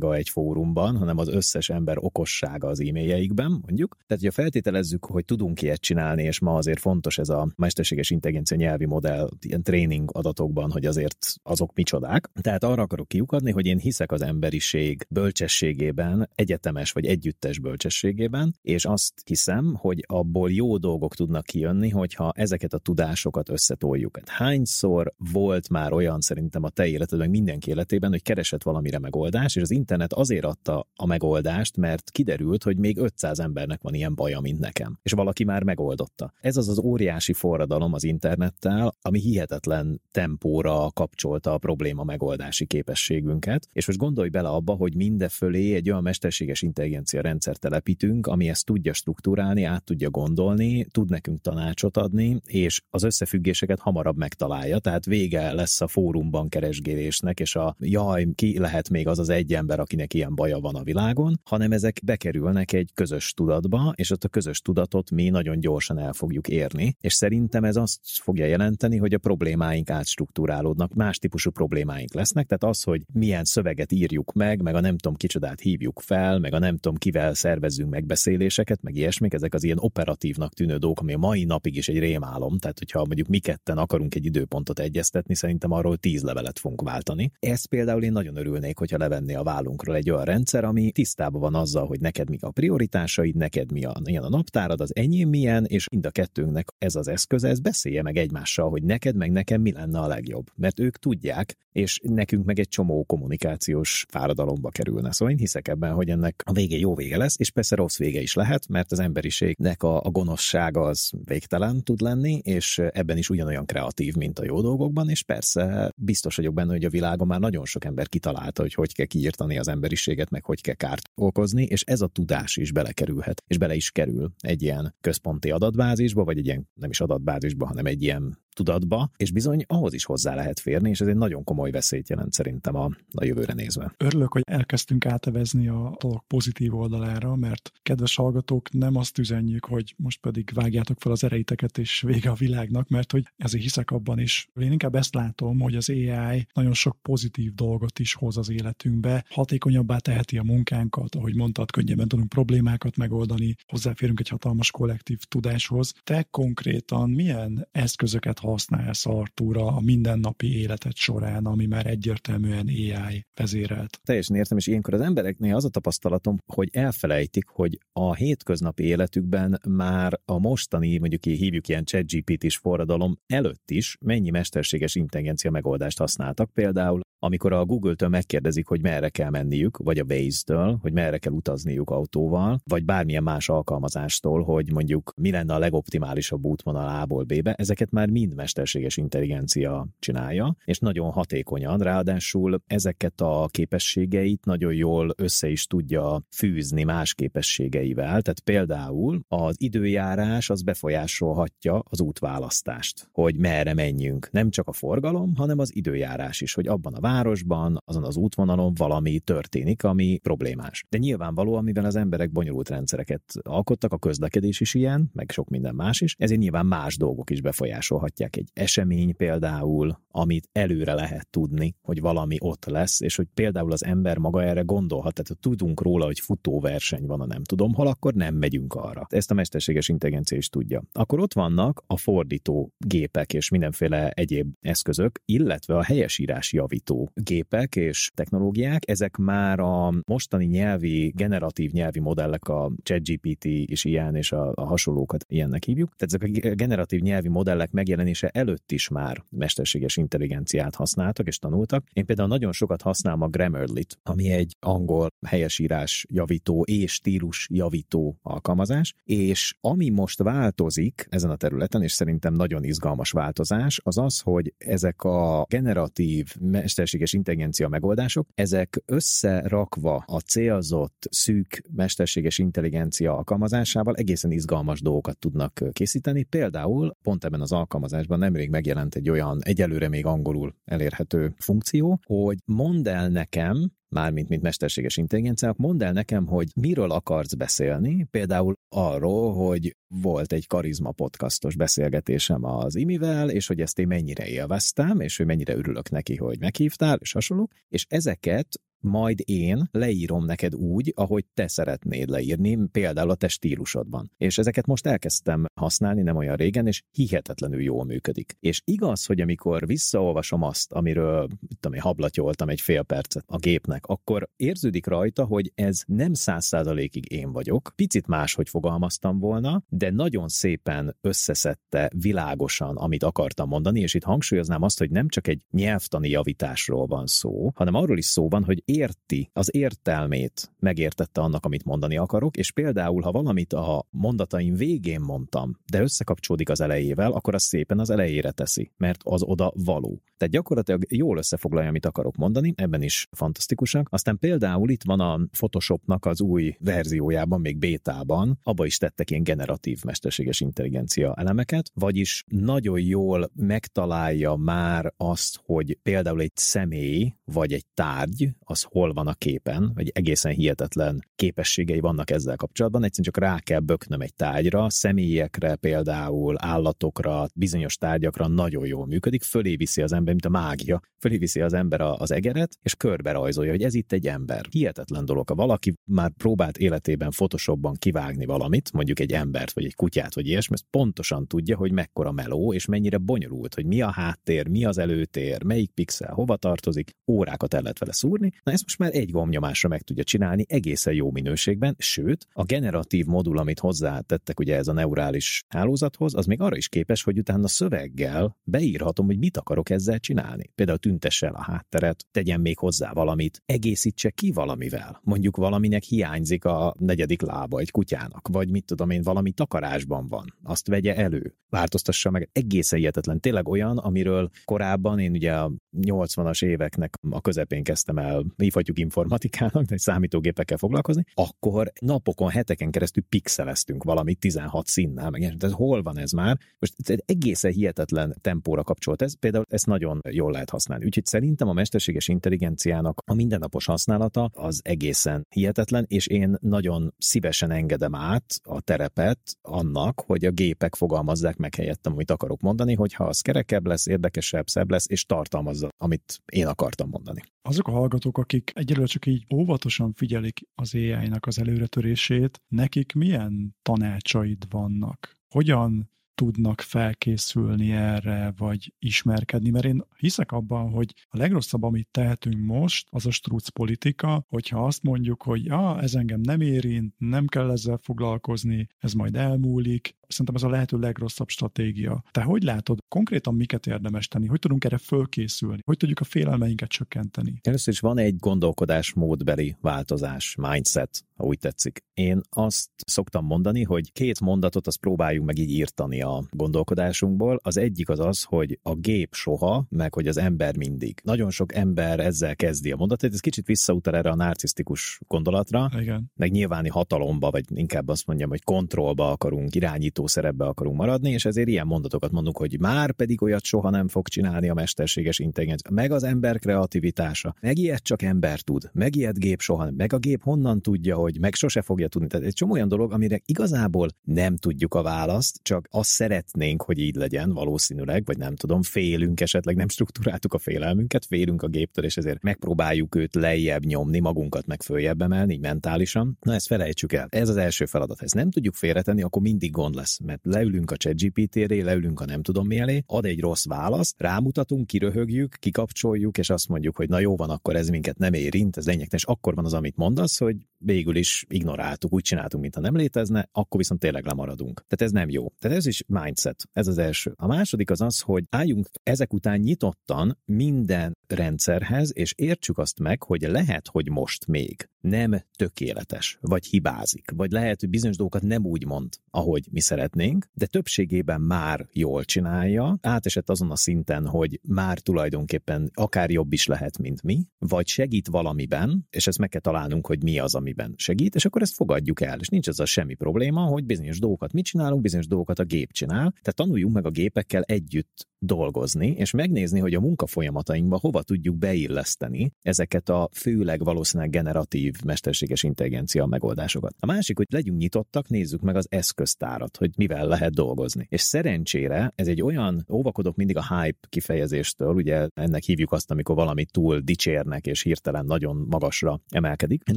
butasága egy fórumban, hanem az összes ember okossága az e-mailjeikben, mondjuk. Tehát, hogyha feltételezzük, hogy tudunk ilyet csinálni, és ma azért fontos ez a mesterséges intelligencia nyelvi modell ilyen tréning adatokban, hogy azért azok micsodák. Tehát arra akarok kiukadni, hogy én hiszek az emberiség bölcsességében, egyetemes vagy együttes bölcsességében, és azt hiszem, hogy abból jó dolgok tudnak kijönni, hogyha ezeket a tudásokat összetoljuk. Hát hányszor volt már olyan szerintem a te életedben, mindenki életében, hogy keresett valamire megoldást, és az internet azért adta a megoldást, mert kiderült, hogy még 500 embernek van ilyen baja, mint nekem. És valaki már megoldotta. Ez az az óriási forradalom az internettel, ami hihetetlen tempóra kapcsolta a probléma megoldási képességünket. És most gondolj bele abba, hogy mindefölé egy olyan mesterséges intelligencia rendszer telepítünk, ami ezt tudja struktúrálni, át tudja gondolni, tud nekünk tanácsot adni, és az összefüggéseket hamarabb megtalálja, tehát vége lesz a fórumban keresgélésnek, és a jaj, ki lehet még az az egy ember, akinek ilyen baja van a világon, hanem ezek bekerülnek egy közös tudatba, és ott a közös tudatot mi nagyon gyorsan el fogjuk érni, és szerintem ez azt fogja jelenteni, hogy a problémáink átstruktúrálódnak, más típusú problémáink lesznek, tehát az, hogy milyen szöveget írjuk meg, meg a nem tudom kicsodát hívjuk fel, meg a nem tudom kivel szervezzünk megbeszéléseket, meg ilyesmik, ezek az ilyen operatívnak tűnő dolgok, ami a mai napig is egy rémálom, tehát hogyha mondjuk mi ketten akarunk egy időpontot egyeztetni, szerintem arról tíz levelet fogunk váltani. Ezt például én nagyon örülnék, hogyha levenné a vállunkról egy olyan rendszer, ami tisztában van azzal, hogy neked mi a prioritásaid, neked mi a, milyen a naptárad, az enyém milyen, és mind a kettőnknek ez az eszköz, ez beszélje meg egymással, hogy neked meg nekem mi lenne a legjobb. Mert ők tudják, és nekünk meg egy csomó kommunikációs fáradalomba kerülne. Szóval én hiszek ebben, hogy ennek a vége jó vége lesz, és persze rossz vége is lehet, mert az emberiségnek a, a gonoszsága az végtelen tud lenni, és ebben is ugyanolyan kreatív, mint a jó dolgokban, és persze biztos vagyok benne, hogy a világon már nagyon sok ember kitalálta, hogy hogy kell kiírtani az emberiséget, meg hogy kell kárt okozni, és ez a tudás is belekerülhet, és bele is kerül egy ilyen központi adatbázisba, vagy egy ilyen nem is adatbázisba, hanem egy ilyen tudatba, és bizony ahhoz is hozzá lehet férni, és ez egy nagyon komoly veszélyt jelent szerintem a, a jövőre nézve. Örülök, hogy elkezdtünk átevezni a dolog pozitív oldalára, mert kedves hallgatók, nem azt üzenjük, hogy most pedig vágjátok fel az ereiteket, és vége a világnak, mert hogy ezért hiszek abban is. Én inkább ezt látom, hogy az AI nagyon sok pozitív dolgot is hoz az életünkbe, hatékonyabbá teheti a munkánkat, ahogy mondtad, könnyebben tudunk problémákat megoldani, hozzáférünk egy hatalmas kollektív tudáshoz. Te konkrétan milyen eszközöket használsz, Artúra, a mindennapi életed során, ami már egyértelműen AI vezérelt. Teljesen értem, és ilyenkor az embereknél az a tapasztalatom, hogy elfelejtik, hogy a hétköznapi életükben már a mostani, mondjuk hívjuk ilyen ChatGPT-s forradalom előtt is mennyi mesterséges intelligencia megoldást használtak. Például amikor a Google-től megkérdezik, hogy merre kell menniük, vagy a Waze-től, hogy merre kell utazniuk autóval, vagy bármilyen más alkalmazástól, hogy mondjuk mi lenne a legoptimálisabb útvonal A-ból B-be, ezeket már mind mesterséges intelligencia csinálja, és nagyon hatékonyan, ráadásul ezeket a képességeit nagyon jól össze is tudja fűzni más képességeivel, tehát például az időjárás az befolyásolhatja az útválasztást, hogy merre menjünk. Nem csak a forgalom, hanem az időjárás is, hogy abban a városban, azon az útvonalon valami történik, ami problémás. De nyilvánvaló, mivel az emberek bonyolult rendszereket alkottak, a közlekedés is ilyen, meg sok minden más is, ezért nyilván más dolgok is befolyásolhatják egy esemény például, amit előre lehet tudni, hogy valami ott lesz, és hogy például az ember maga erre gondolhat, tehát ha tudunk róla, hogy futóverseny van, a nem tudom hol, akkor nem megyünk arra. Ezt a mesterséges intelligencia is tudja. Akkor ott vannak a fordító gépek és mindenféle egyéb eszközök, illetve a helyesírás javító gépek és technológiák, ezek már a mostani nyelvi, generatív nyelvi modellek, a ChatGPT is ilyen, és a, a hasonlókat ilyennek hívjuk. Tehát ezek a generatív nyelvi modellek megjelenése előtt is már mesterséges intelligenciát használtak és tanultak. Én például nagyon sokat használom a Grammarly-t, ami egy angol helyesírás javító és stílus javító alkalmazás, és ami most változik ezen a területen, és szerintem nagyon izgalmas változás, az az, hogy ezek a generatív mester mesterséges intelligencia megoldások, ezek összerakva a célzott szűk mesterséges intelligencia alkalmazásával egészen izgalmas dolgokat tudnak készíteni. Például pont ebben az alkalmazásban nemrég megjelent egy olyan egyelőre még angolul elérhető funkció, hogy mondd el nekem, mármint mint mesterséges intelligenciák, mondd el nekem, hogy miről akarsz beszélni, például arról, hogy volt egy karizma podcastos beszélgetésem az Imivel, és hogy ezt én mennyire élveztem, és hogy mennyire örülök neki, hogy meghívtál, és hasonlók, és ezeket majd én leírom neked úgy, ahogy te szeretnéd leírni, például a te stílusodban. És ezeket most elkezdtem használni nem olyan régen, és hihetetlenül jól működik. És igaz, hogy amikor visszaolvasom azt, amiről tudom én, hablatyoltam egy fél percet a gépnek, akkor érződik rajta, hogy ez nem száz százalékig én vagyok, picit máshogy fogalmaztam volna, de nagyon szépen összeszedte világosan, amit akartam mondani, és itt hangsúlyoznám azt, hogy nem csak egy nyelvtani javításról van szó, hanem arról is szó van, hogy érti, az értelmét megértette annak, amit mondani akarok, és például, ha valamit a mondataim végén mondtam, de összekapcsolódik az elejével, akkor az szépen az elejére teszi, mert az oda való. Tehát gyakorlatilag jól összefoglalja, amit akarok mondani, ebben is fantasztikusak. Aztán például itt van a Photoshopnak az új verziójában, még bétában, abba is tettek ilyen generatív mesterséges intelligencia elemeket, vagyis nagyon jól megtalálja már azt, hogy például egy személy vagy egy tárgy, az hol van a képen, vagy egészen hihetetlen képességei vannak ezzel kapcsolatban. Egyszerűen csak rá kell böknöm egy tárgyra, személyekre például, állatokra, bizonyos tárgyakra nagyon jól működik, fölé viszi az ember, mint a mágia, fölé viszi az ember az egeret, és körbe rajzolja, hogy ez itt egy ember. Hihetetlen dolog. Ha valaki már próbált életében Photoshopban kivágni valamit, mondjuk egy embert, vagy egy kutyát, vagy ilyesmi, ezt pontosan tudja, hogy mekkora meló, és mennyire bonyolult, hogy mi a háttér, mi az előtér, melyik pixel, hova tartozik, órákat el lehet vele szúrni. Na ezt most már egy gombnyomásra meg tudja csinálni egészen jó minőségben, sőt, a generatív modul, amit hozzátettek ugye ez a neurális hálózathoz, az még arra is képes, hogy utána szöveggel beírhatom, hogy mit akarok ezzel csinálni. Például tüntesse el a hátteret, tegyen még hozzá valamit, egészítse ki valamivel. Mondjuk valaminek hiányzik a negyedik lába egy kutyának, vagy mit tudom én, valami takarásban van. Azt vegye elő, változtassa meg. Egészen hihetetlen. Tényleg olyan, amiről korábban én ugye a 80-as éveknek a közepén kezdtem el hívhatjuk informatikának, de számítógépekkel foglalkozni, akkor napokon, heteken keresztül pixeleztünk valamit 16 színnel, meg ez hol van ez már? Most egy egészen hihetetlen tempóra kapcsolt ez, például ezt nagyon jól lehet használni. Úgyhogy szerintem a mesterséges intelligenciának a mindennapos használata az egészen hihetetlen, és én nagyon szívesen engedem át a terepet annak, hogy a gépek fogalmazzák meg helyettem, amit akarok mondani, hogyha az kerekebb lesz, érdekesebb, szebb lesz, és tartalmazza, amit én akartam mondani. Azok a hallgatók, akik egyelőre csak így óvatosan figyelik az AI-nak az előretörését, nekik milyen tanácsaid vannak? Hogyan tudnak felkészülni erre, vagy ismerkedni, mert én hiszek abban, hogy a legrosszabb, amit tehetünk most, az a struc politika, hogyha azt mondjuk, hogy ja, ez engem nem érint, nem kell ezzel foglalkozni, ez majd elmúlik, szerintem ez a lehető legrosszabb stratégia. Te hogy látod, konkrétan miket érdemes tenni? Hogy tudunk erre fölkészülni? Hogy tudjuk a félelmeinket csökkenteni? Először is van egy gondolkodásmódbeli változás, mindset, ha úgy tetszik. Én azt szoktam mondani, hogy két mondatot azt próbáljunk meg így írtani a gondolkodásunkból. Az egyik az az, hogy a gép soha, meg hogy az ember mindig. Nagyon sok ember ezzel kezdi a mondatot, ez kicsit visszautal erre a narcisztikus gondolatra, Igen. meg nyilváni hatalomba, vagy inkább azt mondjam, hogy kontrollba akarunk, irányító szerepbe akarunk maradni, és ezért ilyen mondatokat mondunk, hogy már pedig olyat soha nem fog csinálni a mesterséges intelligencia, meg az ember kreativitása, meg ilyet csak ember tud, meg ilyet gép soha, meg a gép honnan tudja, hogy meg sose fogja tudni. Tehát egy csomó olyan dolog, amire igazából nem tudjuk a választ, csak azt szeretnénk, hogy így legyen valószínűleg, vagy nem tudom, félünk esetleg, nem struktúráltuk a félelmünket, félünk a géptől, és ezért megpróbáljuk őt lejjebb nyomni, magunkat meg följebb emelni, mentálisan. Na ezt felejtsük el. Ez az első feladat. Ha ezt nem tudjuk félretenni, akkor mindig gond lesz, mert leülünk a ChatGPT-re, leülünk a nem tudom mi elé, ad egy rossz választ, rámutatunk, kiröhögjük, kikapcsoljuk, és azt mondjuk, hogy na jó van, akkor ez minket nem érint, ez lényegtelen, és akkor van az, amit mondasz, hogy végül is ignoráltuk, úgy csináltunk, mintha nem létezne, akkor viszont tényleg lemaradunk. Tehát ez nem jó. Tehát ez is mindset, ez az első. A második az az, hogy álljunk ezek után nyitottan minden rendszerhez, és értsük azt meg, hogy lehet, hogy most még nem tökéletes, vagy hibázik, vagy lehet, hogy bizonyos dolgokat nem úgy mond, ahogy mi szeretnénk, de többségében már jól csinálja, átesett azon a szinten, hogy már tulajdonképpen akár jobb is lehet, mint mi, vagy segít valamiben, és ezt meg kell találnunk, hogy mi az, amiben segít, és akkor ezt fogadjuk el, és nincs ez a semmi probléma, hogy bizonyos dolgokat mi csinálunk, bizonyos dolgokat a gép csinál, tehát tanuljunk meg a gépekkel együtt dolgozni, és megnézni, hogy a munkafolyamatainkba hova tudjuk beilleszteni ezeket a főleg valószínűleg generatív mesterséges intelligencia megoldásokat. A másik, hogy legyünk nyitottak, nézzük meg az eszköztárat, hogy mivel lehet dolgozni. És szerencsére ez egy olyan, óvakodok mindig a hype kifejezéstől, ugye ennek hívjuk azt, amikor valamit túl dicsérnek, és hirtelen nagyon magasra emelkedik. Én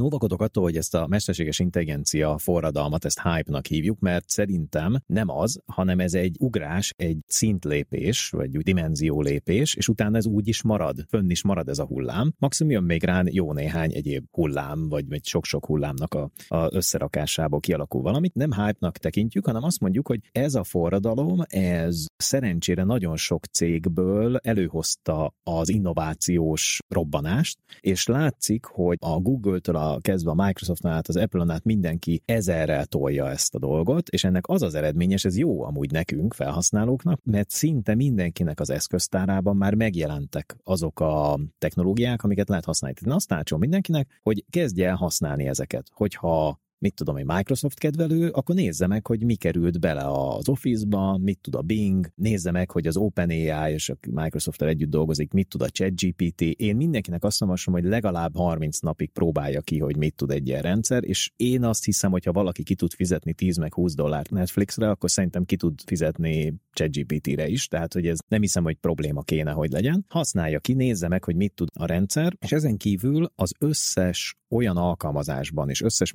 óvakodok attól, hogy ezt a mesterséges intelligencia forradalmat, ezt hype-nak hívjuk, mert szerintem nem az, hanem ez egy ugrás, egy szintlépés, vagy dimenzió lépés, és utána ez úgy is marad, fönn is marad ez a hullám. Maximum jön még rá jó néhány egyéb hullám, vagy, vagy sok-sok hullámnak a, a összerakásából kialakul valamit. Nem hype-nak tekintjük, hanem azt mondjuk, hogy ez a forradalom, ez szerencsére nagyon sok cégből előhozta az innovációs robbanást, és látszik, hogy a Google-től a kezdve a Microsoft-nál át, az Apple-on át mindenki ezerrel tolja ezt a dolgot, és ennek az az eredményes, ez jó amúgy nekünk, felhasználóknak, mert szinte mindenkinek az eszköztárában már megjelentek azok a technológiák, amiket lehet használni. Én azt mindenkinek, hogy kezdje el használni ezeket. Hogyha mit tudom, egy Microsoft kedvelő, akkor nézze meg, hogy mi került bele az Office-ba, mit tud a Bing, nézze meg, hogy az OpenAI és a microsoft együtt dolgozik, mit tud a ChatGPT. Én mindenkinek azt javaslom, hogy legalább 30 napig próbálja ki, hogy mit tud egy ilyen rendszer, és én azt hiszem, hogy ha valaki ki tud fizetni 10 meg 20 dollárt Netflixre, akkor szerintem ki tud fizetni ChatGPT-re is, tehát hogy ez nem hiszem, hogy probléma kéne, hogy legyen. Használja ki, nézze meg, hogy mit tud a rendszer, és ezen kívül az összes olyan alkalmazásban és összes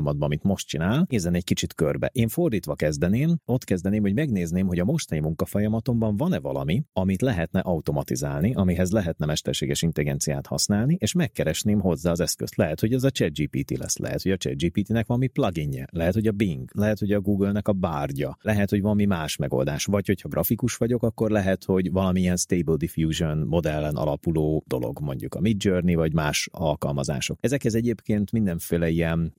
munkafolyamatban, amit most csinál, nézzen egy kicsit körbe. Én fordítva kezdeném, ott kezdeném, hogy megnézném, hogy a mostani munkafolyamatomban van-e valami, amit lehetne automatizálni, amihez lehetne mesterséges intelligenciát használni, és megkeresném hozzá az eszközt. Lehet, hogy ez a ChatGPT lesz, lehet, hogy a ChatGPT-nek valami pluginje, lehet, hogy a Bing, lehet, hogy a Google-nek a bárgya, lehet, hogy valami más megoldás, vagy hogyha grafikus vagyok, akkor lehet, hogy valamilyen Stable Diffusion modellen alapuló dolog, mondjuk a Midjourney, vagy más alkalmazások. Ezekhez egyébként mindenféle ilyen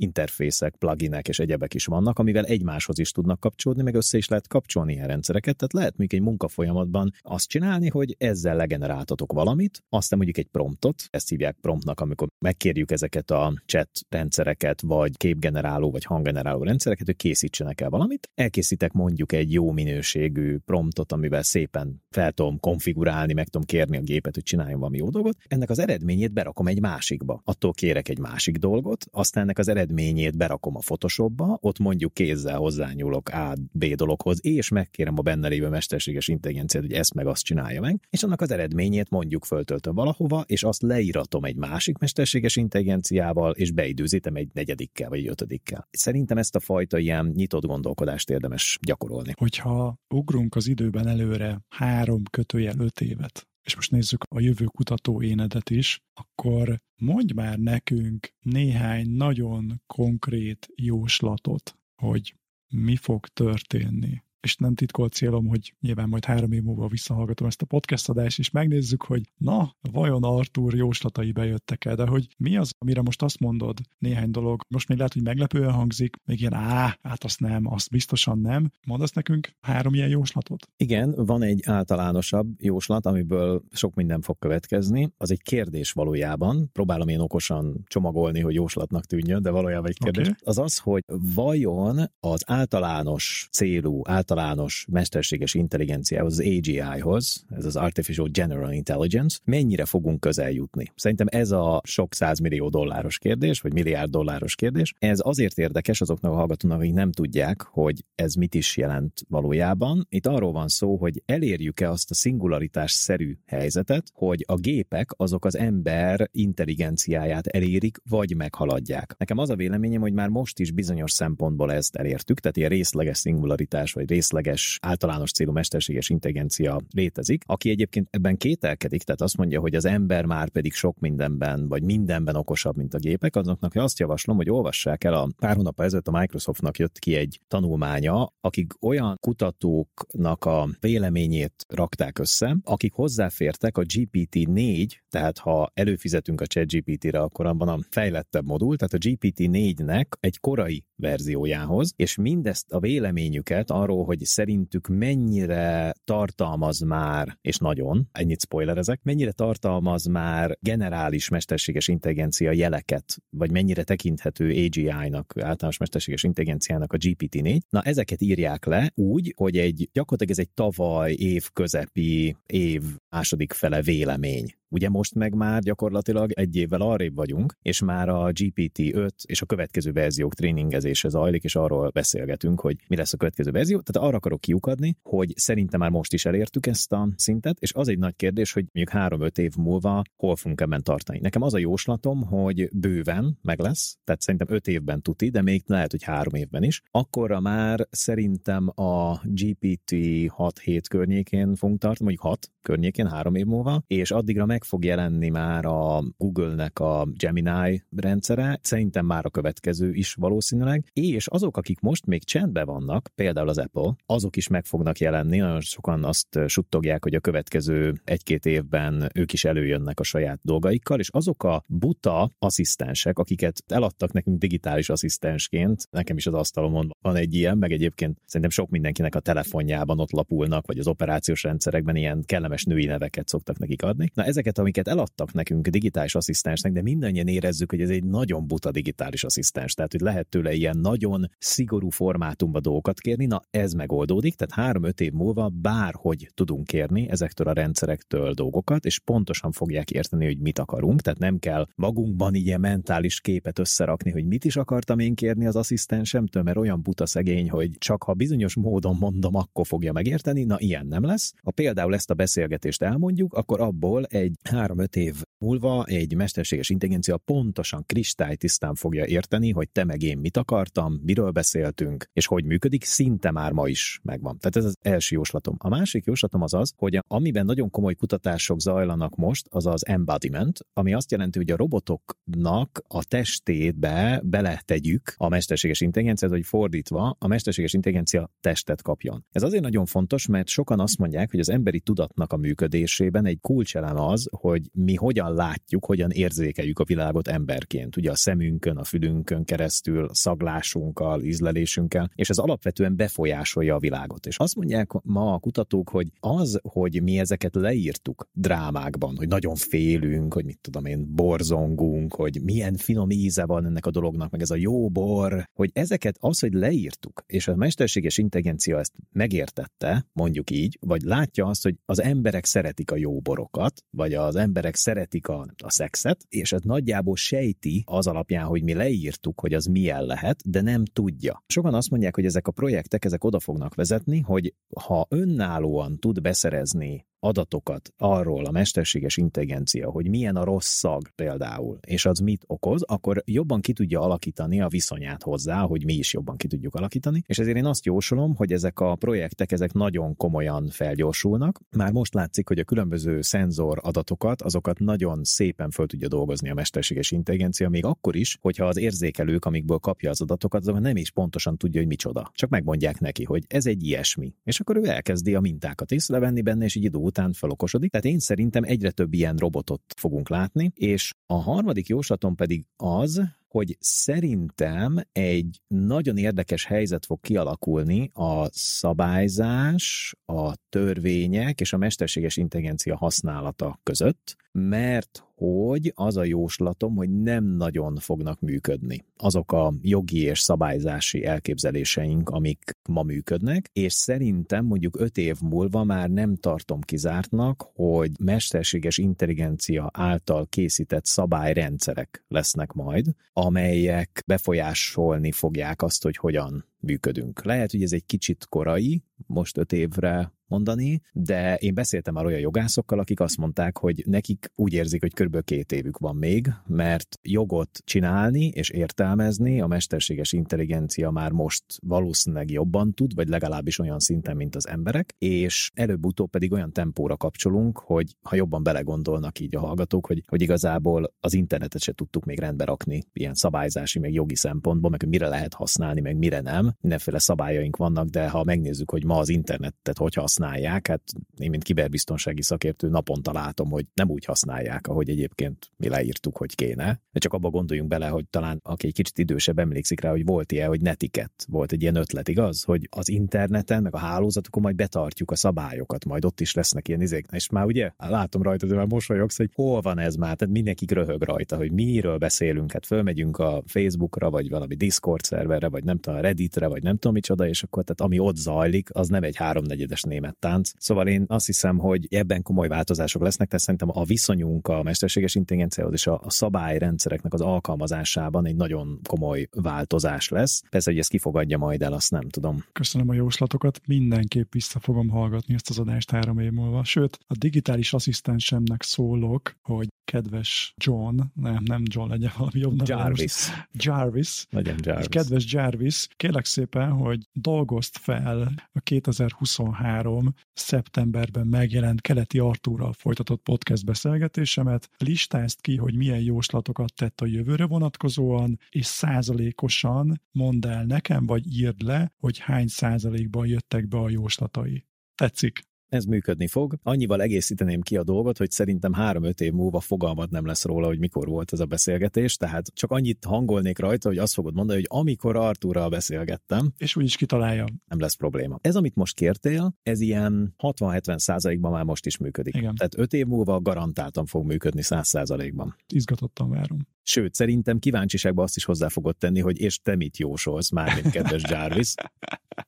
interfészek, pluginek és egyebek is vannak, amivel egymáshoz is tudnak kapcsolódni, meg össze is lehet kapcsolni ilyen rendszereket, tehát lehet mondjuk egy munkafolyamatban azt csinálni, hogy ezzel legeneráltatok valamit, aztán mondjuk egy promptot, ezt hívják promptnak, amikor megkérjük ezeket a chat rendszereket, vagy képgeneráló, vagy hanggeneráló rendszereket, hogy készítsenek el valamit. Elkészítek mondjuk egy jó minőségű promptot, amivel szépen fel tudom konfigurálni, meg tudom kérni a gépet, hogy csináljon valami jó dolgot. Ennek az eredményét berakom egy másikba. Attól kérek egy másik dolgot, aztán ennek az eredményét berakom a Photoshopba, ott mondjuk kézzel hozzányúlok A, B dologhoz, és megkérem a benne lévő mesterséges intelligenciát, hogy ezt meg azt csinálja meg, és annak az eredményét mondjuk föltöltöm valahova, és azt leíratom egy másik mesterséges intelligenciával, és beidőzítem egy negyedikkel vagy egy ötödikkel. Szerintem ezt a fajta ilyen nyitott gondolkodást érdemes gyakorolni. Hogyha ugrunk az időben előre három kötőjel öt évet, és most nézzük a jövő kutató énedet is, akkor mondj már nekünk néhány nagyon konkrét jóslatot, hogy mi fog történni és nem titkolt célom, hogy nyilván majd három év múlva visszahallgatom ezt a podcast adást, és megnézzük, hogy na, vajon Artur jóslatai bejöttek-e, de hogy mi az, amire most azt mondod, néhány dolog, most még lehet, hogy meglepően hangzik, még ilyen, á, hát azt nem, azt biztosan nem. Mondasz nekünk három ilyen jóslatot? Igen, van egy általánosabb jóslat, amiből sok minden fog következni. Az egy kérdés valójában. Próbálom én okosan csomagolni, hogy jóslatnak tűnjön, de valójában egy kérdés. Okay. Az az, hogy vajon az általános célú, általános általános mesterséges intelligenciához, az AGI-hoz, ez az Artificial General Intelligence, mennyire fogunk közel jutni? Szerintem ez a sok százmillió dolláros kérdés, vagy milliárd dolláros kérdés. Ez azért érdekes azoknak a hallgatónak, akik nem tudják, hogy ez mit is jelent valójában. Itt arról van szó, hogy elérjük-e azt a szingularitás-szerű helyzetet, hogy a gépek azok az ember intelligenciáját elérik, vagy meghaladják. Nekem az a véleményem, hogy már most is bizonyos szempontból ezt elértük, tehát ilyen részleges szingularitás, vagy részleges, általános célú mesterséges intelligencia létezik, aki egyébként ebben kételkedik, tehát azt mondja, hogy az ember már pedig sok mindenben, vagy mindenben okosabb, mint a gépek, azoknak azt javaslom, hogy olvassák el a pár hónap ezelőtt a Microsoftnak jött ki egy tanulmánya, akik olyan kutatóknak a véleményét rakták össze, akik hozzáfértek a GPT-4, tehát ha előfizetünk a ChatGPT-re, akkor abban a fejlettebb modul, tehát a GPT-4-nek egy korai verziójához, és mindezt a véleményüket arról, hogy szerintük mennyire tartalmaz már, és nagyon, ennyit spoilerezek, mennyire tartalmaz már generális mesterséges intelligencia jeleket, vagy mennyire tekinthető AGI-nak, általános mesterséges intelligenciának a GPT-4. Na, ezeket írják le úgy, hogy egy gyakorlatilag ez egy tavaly év közepi, év második fele vélemény. Ugye most meg már gyakorlatilag egy évvel arrébb vagyunk, és már a GPT-5 és a következő verziók tréningezése zajlik, és arról beszélgetünk, hogy mi lesz a következő verzió. Tehát arra akarok kiukadni, hogy szerintem már most is elértük ezt a szintet, és az egy nagy kérdés, hogy mondjuk három-öt év múlva hol fogunk ebben tartani. Nekem az a jóslatom, hogy bőven meg lesz, tehát szerintem öt évben tuti, de még lehet, hogy három évben is. Akkorra már szerintem a GPT 6-7 környékén fogunk tartani, mondjuk 6 környékén, három év múlva, és addigra meg fog jelenni már a Google-nek a Gemini rendszere, szerintem már a következő is valószínűleg, és azok, akik most még csendben vannak, például az Apple, azok is meg fognak jelenni, nagyon sokan azt suttogják, hogy a következő egy-két évben ők is előjönnek a saját dolgaikkal, és azok a buta asszisztensek, akiket eladtak nekünk digitális asszisztensként, nekem is az asztalomon van egy ilyen, meg egyébként szerintem sok mindenkinek a telefonjában ott lapulnak, vagy az operációs rendszerekben ilyen kellemes női neveket szoktak nekik adni. Na ezeket, amiket eladtak nekünk digitális asszisztensnek, de mindannyian érezzük, hogy ez egy nagyon buta digitális asszisztens, tehát hogy lehet tőle ilyen nagyon szigorú formátumba dolgokat kérni, na ez megoldódik, tehát három-öt év múlva bárhogy tudunk kérni ezektől a rendszerektől dolgokat, és pontosan fogják érteni, hogy mit akarunk, tehát nem kell magunkban ilyen mentális képet összerakni, hogy mit is akartam én kérni az asszisztensemtől, mert olyan buta szegény, hogy csak ha bizonyos módon mondom, akkor fogja megérteni, na ilyen nem lesz. Ha például ezt a beszélgetést elmondjuk, akkor abból egy három-öt év múlva egy mesterséges intelligencia pontosan kristálytisztán fogja érteni, hogy te meg én mit akartam, miről beszéltünk, és hogy működik, szinte már ma is megvan. Tehát ez az első jóslatom. A másik jóslatom az az, hogy amiben nagyon komoly kutatások zajlanak most, az az embodiment, ami azt jelenti, hogy a robotoknak a testébe beletegyük a mesterséges intelligenciát, vagy fordítva a mesterséges intelligencia testet kapjon. Ez azért nagyon fontos, mert sokan azt mondják, hogy az emberi tudatnak a működésében egy kulcselem az, hogy mi hogyan látjuk, hogyan érzékeljük a világot emberként. Ugye a szemünkön, a fülünkön keresztül, szaglásunkkal, ízlelésünkkel, és ez alapvetően befolyásolja a világot. És azt mondják ma a kutatók, hogy az, hogy mi ezeket leírtuk drámákban, hogy nagyon félünk, hogy mit tudom én, borzongunk, hogy milyen finom íze van ennek a dolognak, meg ez a jó bor, hogy ezeket az, hogy leírtuk, és a mesterséges intelligencia ezt megértette, mondjuk így, vagy látja azt, hogy az emberek szeretik a jó borokat, vagy az emberek szeretik a, a szexet, és ez nagyjából sejti az alapján, hogy mi leírtuk, hogy az milyen lehet, de nem tudja. Sokan azt mondják, hogy ezek a projektek, ezek oda fognak vezetni, hogy ha önállóan tud beszerezni adatokat arról a mesterséges intelligencia, hogy milyen a rossz szag például, és az mit okoz, akkor jobban ki tudja alakítani a viszonyát hozzá, hogy mi is jobban ki tudjuk alakítani, és ezért én azt jósolom, hogy ezek a projektek, ezek nagyon komolyan felgyorsulnak. Már most látszik, hogy a különböző szenzor adatokat, azokat nagyon szépen föl tudja dolgozni a mesterséges intelligencia, még akkor is, hogyha az érzékelők, amikből kapja az adatokat, azok nem is pontosan tudja, hogy micsoda. Csak megmondják neki, hogy ez egy ilyesmi. És akkor ő elkezdi a mintákat észrevenni benne, és így idő után felokosodik. Tehát én szerintem egyre több ilyen robotot fogunk látni, és a harmadik jóslatom pedig az, hogy szerintem egy nagyon érdekes helyzet fog kialakulni a szabályzás, a törvények és a mesterséges intelligencia használata között, mert hogy az a jóslatom, hogy nem nagyon fognak működni azok a jogi és szabályzási elképzeléseink, amik ma működnek, és szerintem mondjuk öt év múlva már nem tartom kizártnak, hogy mesterséges intelligencia által készített szabályrendszerek lesznek majd, amelyek befolyásolni fogják azt, hogy hogyan működünk. Lehet, hogy ez egy kicsit korai, most öt évre mondani, de én beszéltem már olyan jogászokkal, akik azt mondták, hogy nekik úgy érzik, hogy kb. két évük van még, mert jogot csinálni és értelmezni a mesterséges intelligencia már most valószínűleg jobban tud, vagy legalábbis olyan szinten, mint az emberek, és előbb-utóbb pedig olyan tempóra kapcsolunk, hogy ha jobban belegondolnak így a hallgatók, hogy, hogy igazából az internetet se tudtuk még rendbe rakni, ilyen szabályzási, meg jogi szempontból, meg hogy mire lehet használni, meg mire nem. Mindenféle szabályaink vannak, de ha megnézzük, hogy ma az internetet hogy használják, hát én, mint kiberbiztonsági szakértő naponta látom, hogy nem úgy használják, ahogy egyébként mi leírtuk, hogy kéne. De csak abba gondoljunk bele, hogy talán aki egy kicsit idősebb emlékszik rá, hogy volt ilyen, hogy netiket. Volt egy ilyen ötlet, igaz? Hogy az interneten, meg a hálózatokon majd betartjuk a szabályokat, majd ott is lesznek ilyen izék. És már ugye látom rajta, hogy már mosolyogsz, hogy hol van ez már, tehát mindenki röhög rajta, hogy miről beszélünk. Hát fölmegyünk a Facebookra, vagy valami Discord szerverre, vagy nem tudom, Redditre, vagy nem tudom micsoda, és akkor tehát ami ott zajlik, az nem egy háromnegyedes német tánc. Szóval én azt hiszem, hogy ebben komoly változások lesznek, tehát szerintem a viszonyunk a mesterséges intelligenciához és a, szabályrendszereknek az alkalmazásában egy nagyon komoly változás lesz. Persze, hogy ezt kifogadja majd el, azt nem tudom. Köszönöm a jóslatokat, mindenképp vissza fogom hallgatni ezt az adást három év múlva. Sőt, a digitális asszisztensemnek szólok, hogy kedves John, nem, nem John legyen valami jobb Jarvis. Jarvis. Legyen Jarvis. Kedves Jarvis, kérlek szépen, hogy dolgozt fel a 2023. szeptemberben megjelent Keleti Artúrral folytatott podcast beszélgetésemet, listázd ki, hogy milyen jóslatokat tett a jövőre vonatkozóan, és százalékosan mondd el nekem, vagy írd le, hogy hány százalékban jöttek be a jóslatai. Tetszik? Ez működni fog. Annyival egészíteném ki a dolgot, hogy szerintem három-öt év múlva fogalmat nem lesz róla, hogy mikor volt ez a beszélgetés, tehát csak annyit hangolnék rajta, hogy azt fogod mondani, hogy amikor Artúrral beszélgettem. És úgy is kitalálja. Nem lesz probléma. Ez, amit most kértél, ez ilyen 60-70 százalékban már most is működik. Igen. Tehát öt év múlva garantáltan fog működni 100 százalékban. Izgatottan várom. Sőt, szerintem kíváncsiságban azt is hozzá fogod tenni, hogy és te mit jósolsz már, mint kedves Jarvis,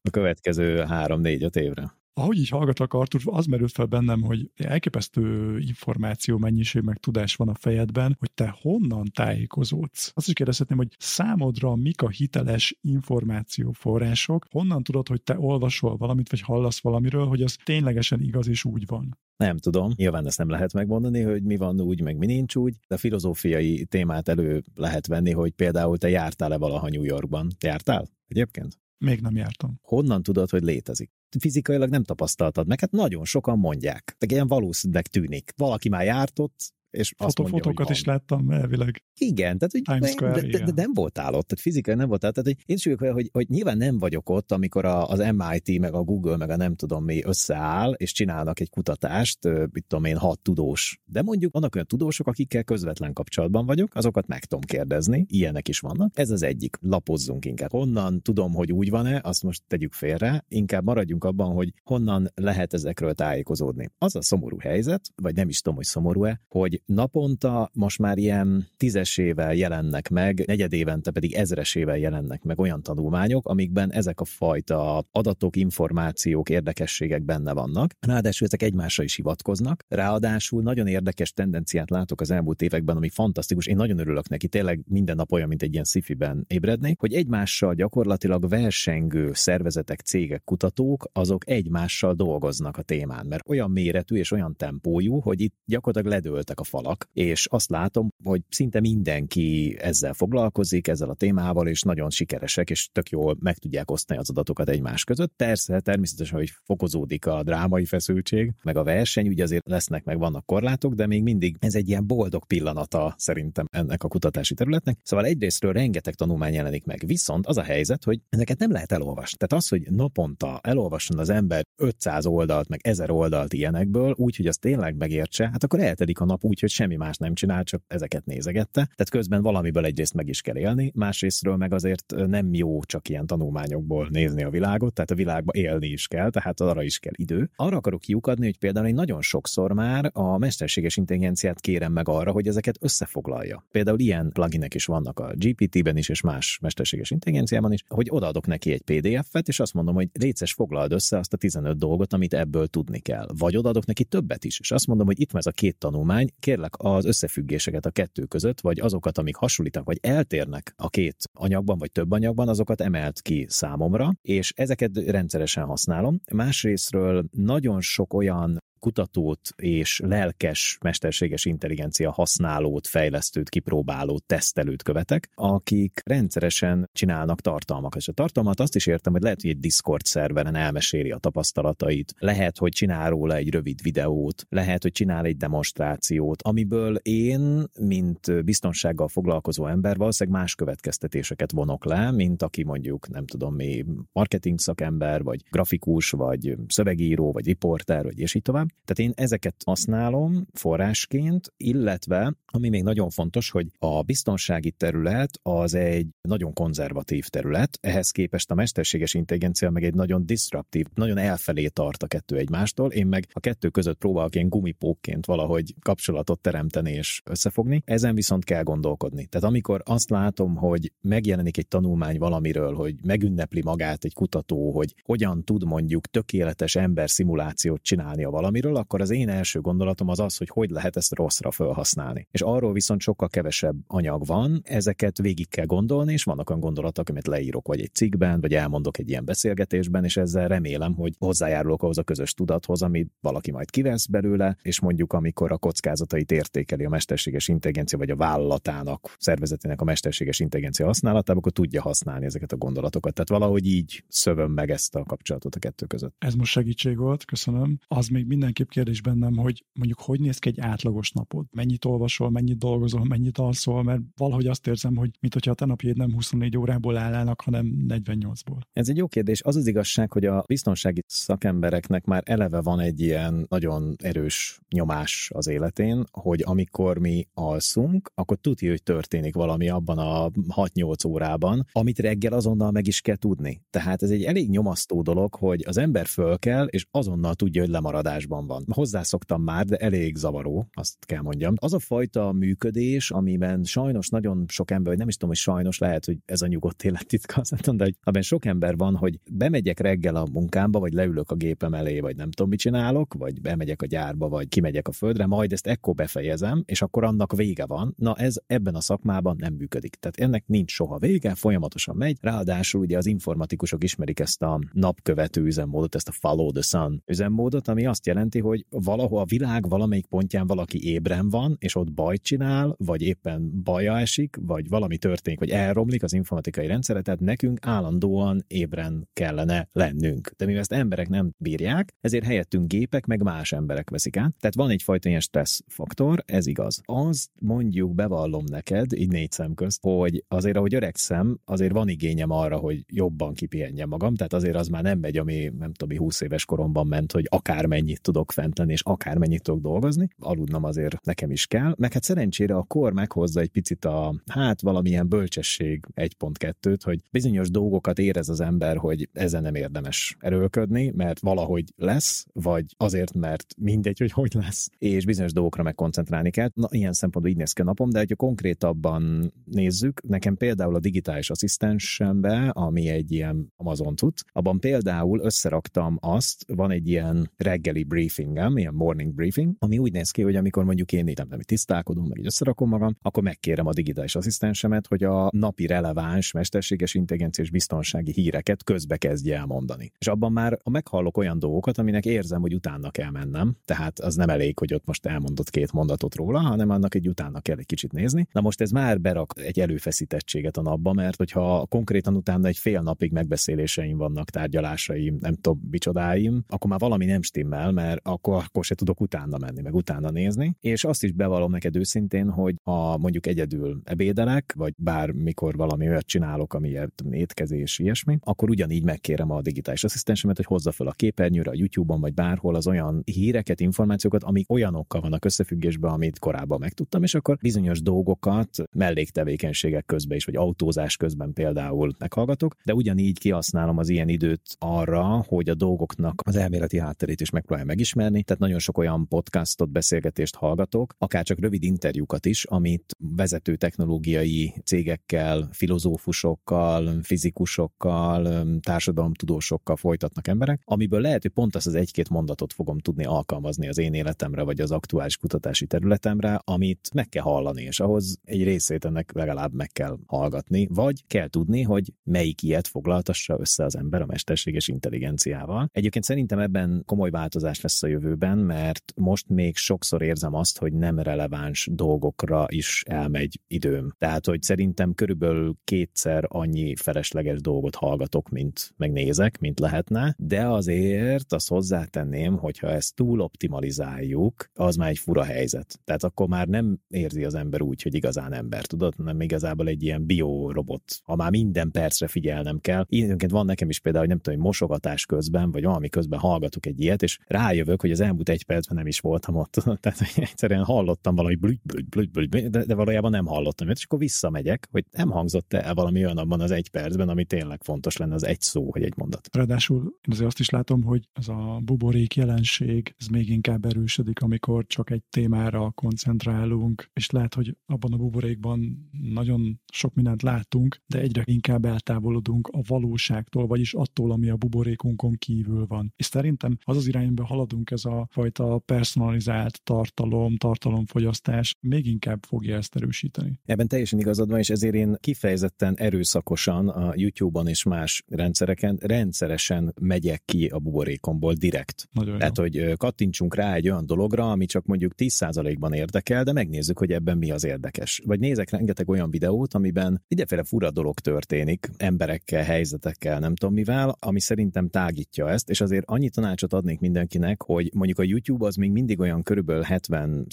a következő három-négy-öt évre ahogy így hallgatlak, Artur, az merült fel bennem, hogy elképesztő információ mennyiség meg tudás van a fejedben, hogy te honnan tájékozódsz. Azt is kérdezhetném, hogy számodra mik a hiteles információforrások, honnan tudod, hogy te olvasol valamit, vagy hallasz valamiről, hogy az ténylegesen igaz és úgy van. Nem tudom, nyilván ezt nem lehet megmondani, hogy mi van úgy, meg mi nincs úgy, de filozófiai témát elő lehet venni, hogy például te jártál-e valaha New Yorkban? Jártál egyébként? Még nem jártam. Honnan tudod, hogy létezik? fizikailag nem tapasztaltad meg. Hát nagyon sokan mondják. De ilyen valószínűleg tűnik. Valaki már járt ott, és azt mondja, Fotókat is láttam elvileg. Igen, tehát hogy Times Square, de, de, de, nem voltál ott, tehát fizikai nem voltál. Tehát hogy én is hogy, hogy, hogy nyilván nem vagyok ott, amikor a, az MIT, meg a Google, meg a nem tudom mi összeáll, és csinálnak egy kutatást, mit tudom én, hat tudós. De mondjuk vannak olyan tudósok, akikkel közvetlen kapcsolatban vagyok, azokat meg tudom kérdezni, ilyenek is vannak. Ez az egyik, lapozzunk inkább. Honnan tudom, hogy úgy van-e, azt most tegyük félre, inkább maradjunk abban, hogy honnan lehet ezekről tájékozódni. Az a szomorú helyzet, vagy nem is tudom, hogy szomorú-e, hogy naponta most már ilyen tízesével jelennek meg, negyedévente pedig ezresével jelennek meg olyan tanulmányok, amikben ezek a fajta adatok, információk, érdekességek benne vannak. Ráadásul ezek egymásra is hivatkoznak. Ráadásul nagyon érdekes tendenciát látok az elmúlt években, ami fantasztikus. Én nagyon örülök neki, tényleg minden nap olyan, mint egy ilyen szifiben ébrednék, hogy egymással gyakorlatilag versengő szervezetek, cégek, kutatók, azok egymással dolgoznak a témán, mert olyan méretű és olyan tempójú, hogy itt gyakorlatilag ledőltek a falak, és azt látom, hogy szinte mindenki ezzel foglalkozik, ezzel a témával, és nagyon sikeresek, és tök jól meg tudják osztani az adatokat egymás között. Persze, természetesen, hogy fokozódik a drámai feszültség, meg a verseny, ugye azért lesznek meg vannak korlátok, de még mindig ez egy ilyen boldog pillanata szerintem ennek a kutatási területnek. Szóval egyrésztről rengeteg tanulmány jelenik meg, viszont az a helyzet, hogy ezeket nem lehet elolvasni. Tehát az, hogy naponta elolvasson az ember 500 oldalt, meg 1000 oldalt ilyenekből, úgy, hogy az tényleg megértse, hát akkor eltedik a nap úgy, hogy semmi más nem csinál, csak ezeket nézegette. Tehát közben valamiből egyrészt meg is kell élni, másrésztről meg azért nem jó csak ilyen tanulmányokból nézni a világot, tehát a világba élni is kell, tehát arra is kell idő. Arra akarok kiukadni, hogy például én nagyon sokszor már a mesterséges intelligenciát kérem meg arra, hogy ezeket összefoglalja. Például ilyen pluginek is vannak a GPT-ben is, és más mesterséges intelligenciában is, hogy odaadok neki egy PDF-et, és azt mondom, hogy létszes foglald össze azt a 15 dolgot, amit ebből tudni kell. Vagy odaadok neki többet is, és azt mondom, hogy itt van ez a két tanulmány, kérlek az összefüggéseket a kettő között, vagy azokat, amik hasonlítanak, vagy eltérnek a két anyagban, vagy több anyagban, azokat emelt ki számomra, és ezeket rendszeresen használom. Másrésztről nagyon sok olyan kutatót és lelkes mesterséges intelligencia használót, fejlesztőt, kipróbálót, tesztelőt követek, akik rendszeresen csinálnak tartalmakat. És a tartalmat azt is értem, hogy lehet, hogy egy Discord szerveren elmeséli a tapasztalatait, lehet, hogy csinál róla egy rövid videót, lehet, hogy csinál egy demonstrációt, amiből én, mint biztonsággal foglalkozó ember valószínűleg más következtetéseket vonok le, mint aki mondjuk, nem tudom mi, marketing szakember, vagy grafikus, vagy szövegíró, vagy riporter, vagy és így tovább. Tehát én ezeket használom forrásként, illetve, ami még nagyon fontos, hogy a biztonsági terület az egy nagyon konzervatív terület, ehhez képest a mesterséges intelligencia meg egy nagyon disruptív, nagyon elfelé tart a kettő egymástól, én meg a kettő között próbálok ilyen gumipókként valahogy kapcsolatot teremteni és összefogni. Ezen viszont kell gondolkodni. Tehát amikor azt látom, hogy megjelenik egy tanulmány valamiről, hogy megünnepli magát egy kutató, hogy hogyan tud mondjuk tökéletes ember szimulációt csinálni a valamiről, akkor az én első gondolatom az az, hogy hogy lehet ezt rosszra felhasználni. És arról viszont sokkal kevesebb anyag van, ezeket végig kell gondolni, és vannak olyan gondolatok, amit leírok vagy egy cikkben, vagy elmondok egy ilyen beszélgetésben, és ezzel remélem, hogy hozzájárulok ahhoz a közös tudathoz, amit valaki majd kivesz belőle, és mondjuk amikor a kockázatait értékeli a mesterséges intelligencia, vagy a vállalatának, szervezetének a mesterséges intelligencia használatában, akkor tudja használni ezeket a gondolatokat. Tehát valahogy így szövöm meg ezt a kapcsolatot a kettő között. Ez most segítség volt, köszönöm. Az még mindenki mindenképp kérdés bennem, hogy mondjuk hogy néz ki egy átlagos napod? Mennyit olvasol, mennyit dolgozol, mennyit alszol, mert valahogy azt érzem, hogy mint hogyha a te napjéd nem 24 órából állnának, hanem 48-ból. Ez egy jó kérdés. Az az igazság, hogy a biztonsági szakembereknek már eleve van egy ilyen nagyon erős nyomás az életén, hogy amikor mi alszunk, akkor tudja, hogy történik valami abban a 6-8 órában, amit reggel azonnal meg is kell tudni. Tehát ez egy elég nyomasztó dolog, hogy az ember föl kell, és azonnal tudja, hogy lemaradásban van van. Hozzászoktam már, de elég zavaró, azt kell mondjam. Az a fajta működés, amiben sajnos nagyon sok ember, vagy nem is tudom, hogy sajnos lehet, hogy ez a nyugodt élet titka, de hogy abban sok ember van, hogy bemegyek reggel a munkámba, vagy leülök a gépem elé, vagy nem tudom, mit csinálok, vagy bemegyek a gyárba, vagy kimegyek a földre, majd ezt ekkor befejezem, és akkor annak vége van. Na ez ebben a szakmában nem működik. Tehát ennek nincs soha vége, folyamatosan megy. Ráadásul ugye az informatikusok ismerik ezt a napkövető üzemmódot, ezt a follow the sun üzemmódot, ami azt jelenti, hogy valahol a világ valamelyik pontján valaki ébren van, és ott bajt csinál, vagy éppen baja esik, vagy valami történik, vagy elromlik az informatikai rendszere, tehát nekünk állandóan ébren kellene lennünk. De mivel ezt emberek nem bírják, ezért helyettünk gépek, meg más emberek veszik át. Tehát van egyfajta ilyen stressz faktor, ez igaz. Az mondjuk bevallom neked, így négy szem közt, hogy azért, ahogy öregszem, azért van igényem arra, hogy jobban kipihenjem magam, tehát azért az már nem megy, ami nem tudom, 20 éves koromban ment, hogy akármennyit tudok fent lenni, és akármennyit tudok dolgozni, aludnom azért nekem is kell, meg hát szerencsére a kor meghozza egy picit a, hát valamilyen bölcsesség 1.2-t, hogy bizonyos dolgokat érez az ember, hogy ezen nem érdemes erőlködni, mert valahogy lesz, vagy azért, mert mindegy, hogy hogy lesz, és bizonyos dolgokra meg koncentrálni kell. Na, ilyen szempontból így néz ki a napom, de ha konkrétabban nézzük, nekem például a digitális asszisztensembe, ami egy ilyen Amazon tud, abban például összeraktam azt, van egy ilyen reggeli briefing briefingem, ilyen morning briefing, ami úgy néz ki, hogy amikor mondjuk én nem, nem tisztálkodom, meg így összerakom magam, akkor megkérem a digitális asszisztensemet, hogy a napi releváns mesterséges intelligenciás biztonsági híreket közbe kezdje el mondani. És abban már meghallok olyan dolgokat, aminek érzem, hogy utána kell mennem, tehát az nem elég, hogy ott most elmondott két mondatot róla, hanem annak egy utána kell egy kicsit nézni. Na most ez már berak egy előfeszítettséget a napba, mert hogyha konkrétan utána egy fél napig megbeszéléseim vannak, tárgyalásaim, nem tudom, micsodáim, akkor már valami nem stimmel, mert a akkor, akkor se tudok utána menni, meg utána nézni. És azt is bevallom neked őszintén, hogy ha mondjuk egyedül ebédelek, vagy bármikor valami olyat csinálok, ami étkezés, ilyesmi, akkor ugyanígy megkérem a digitális asszisztensemet, hogy hozza fel a képernyőre, a YouTube-on, vagy bárhol az olyan híreket, információkat, amik olyanokkal vannak összefüggésben, amit korábban megtudtam, és akkor bizonyos dolgokat melléktevékenységek közben is, vagy autózás közben például meghallgatok, de ugyanígy kihasználom az ilyen időt arra, hogy a dolgoknak az elméleti hátterét is megpróbálja megismerni, tehát nagyon sok olyan podcastot, beszélgetést hallgatok, akár csak rövid interjúkat is, amit vezető technológiai cégekkel, filozófusokkal, fizikusokkal, társadalomtudósokkal folytatnak emberek, amiből lehet, hogy pont azt az egy-két mondatot fogom tudni alkalmazni az én életemre, vagy az aktuális kutatási területemre, amit meg kell hallani, és ahhoz egy részét ennek legalább meg kell hallgatni, vagy kell tudni, hogy melyik ilyet foglaltassa össze az ember a mesterséges intelligenciával. Egyébként szerintem ebben komoly változás lesz a jövőben, mert most még sokszor érzem azt, hogy nem releváns dolgokra is elmegy időm. Tehát, hogy szerintem körülbelül kétszer annyi felesleges dolgot hallgatok, mint megnézek, mint lehetne, de azért azt hozzátenném, hogyha ezt túl optimalizáljuk, az már egy fura helyzet. Tehát akkor már nem érzi az ember úgy, hogy igazán ember, tudod? Nem igazából egy ilyen biorobot. Ha már minden percre figyelnem kell. Időnként van nekem is például, hogy nem tudom, hogy mosogatás közben, vagy valami közben hallgatok egy ilyet, és rájövök, hogy az elmúlt egy percben nem is voltam ott. Tehát egyszerűen hallottam valami blügy, blügy, blügy, blügy, de, de valójában nem hallottam, és akkor visszamegyek, hogy nem hangzott el valami olyan abban az egy percben, ami tényleg fontos lenne, az egy szó, vagy egy mondat. Ráadásul én azért azt is látom, hogy ez a buborék jelenség, ez még inkább erősödik, amikor csak egy témára koncentrálunk, és lehet, hogy abban a buborékban nagyon sok mindent látunk, de egyre inkább eltávolodunk a valóságtól, vagyis attól, ami a buborékunkon kívül van. És szerintem az az irányba haladunk, ez a fajta personalizált tartalom, tartalomfogyasztás még inkább fogja ezt erősíteni. Ebben teljesen igazad van, és ezért én kifejezetten erőszakosan a YouTube-on és más rendszereken rendszeresen megyek ki a buborékomból direkt. Nagyon Tehát, jó. hogy kattintsunk rá egy olyan dologra, ami csak mondjuk 10%-ban érdekel, de megnézzük, hogy ebben mi az érdekes. Vagy nézek rengeteg olyan videót, amiben mindenféle fura dolog történik, emberekkel, helyzetekkel, nem tudom mivel, ami szerintem tágítja ezt, és azért annyi tanácsot adnék mindenkinek, hogy mondjuk a YouTube az még mindig olyan körülbelül 70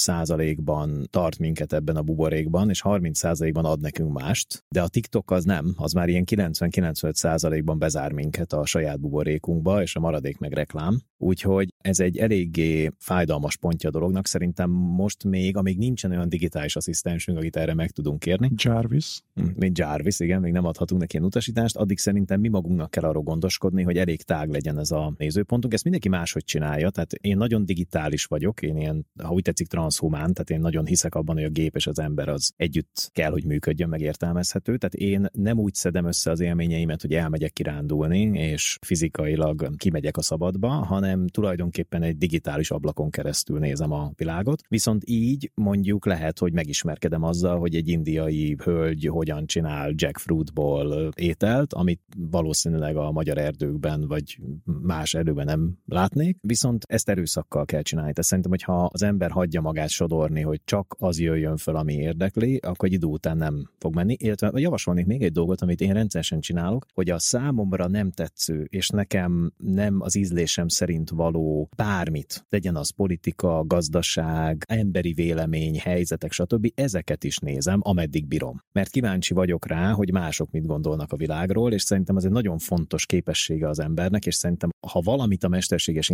ban tart minket ebben a buborékban, és 30 ban ad nekünk mást, de a TikTok az nem, az már ilyen 90-95 ban bezár minket a saját buborékunkba, és a maradék meg reklám. Úgyhogy ez egy eléggé fájdalmas pontja a dolognak. Szerintem most még, amíg nincsen olyan digitális asszisztensünk, akit erre meg tudunk kérni, Jarvis. Hm, mint Jarvis, igen, még nem adhatunk neki ilyen utasítást, addig szerintem mi magunknak kell arról gondoskodni, hogy elég tág legyen ez a nézőpontunk. Ezt mindenki máshogy csinálja, tehát én nagyon digitális vagyok, én ilyen, ha úgy tetszik, transhumán, tehát én nagyon hiszek abban, hogy a gép és az ember az együtt kell, hogy működjön, meg. Tehát én nem úgy szedem össze az élményeimet, hogy elmegyek kirándulni, és fizikailag kimegyek a szabadba, hanem tulajdonképpen egy digitális ablakon keresztül nézem a világot. Viszont így mondjuk lehet, hogy megismerkedem azzal, hogy egy indiai hölgy hogyan csinál jackfruitból ételt, amit valószínűleg a magyar erdőkben vagy más erdőben nem látnék, viszont ezt erőszakkal kell csinálni. Tehát szerintem, hogyha az ember hagyja magát sodorni, hogy csak az jöjjön föl, ami érdekli, akkor egy idő után nem fog menni. Illetve javasolnék még egy dolgot, amit én rendszeresen csinálok, hogy a számomra nem tetsző, és nekem nem az ízlésem szerint való bármit, legyen az politika, gazdaság, emberi vélemény, helyzetek, stb. Ezeket is nézem, ameddig bírom. Mert kíváncsi vagyok rá, hogy mások mit gondolnak a világról, és szerintem ez egy nagyon fontos képessége az embernek, és szerintem ha valamit a mesterséges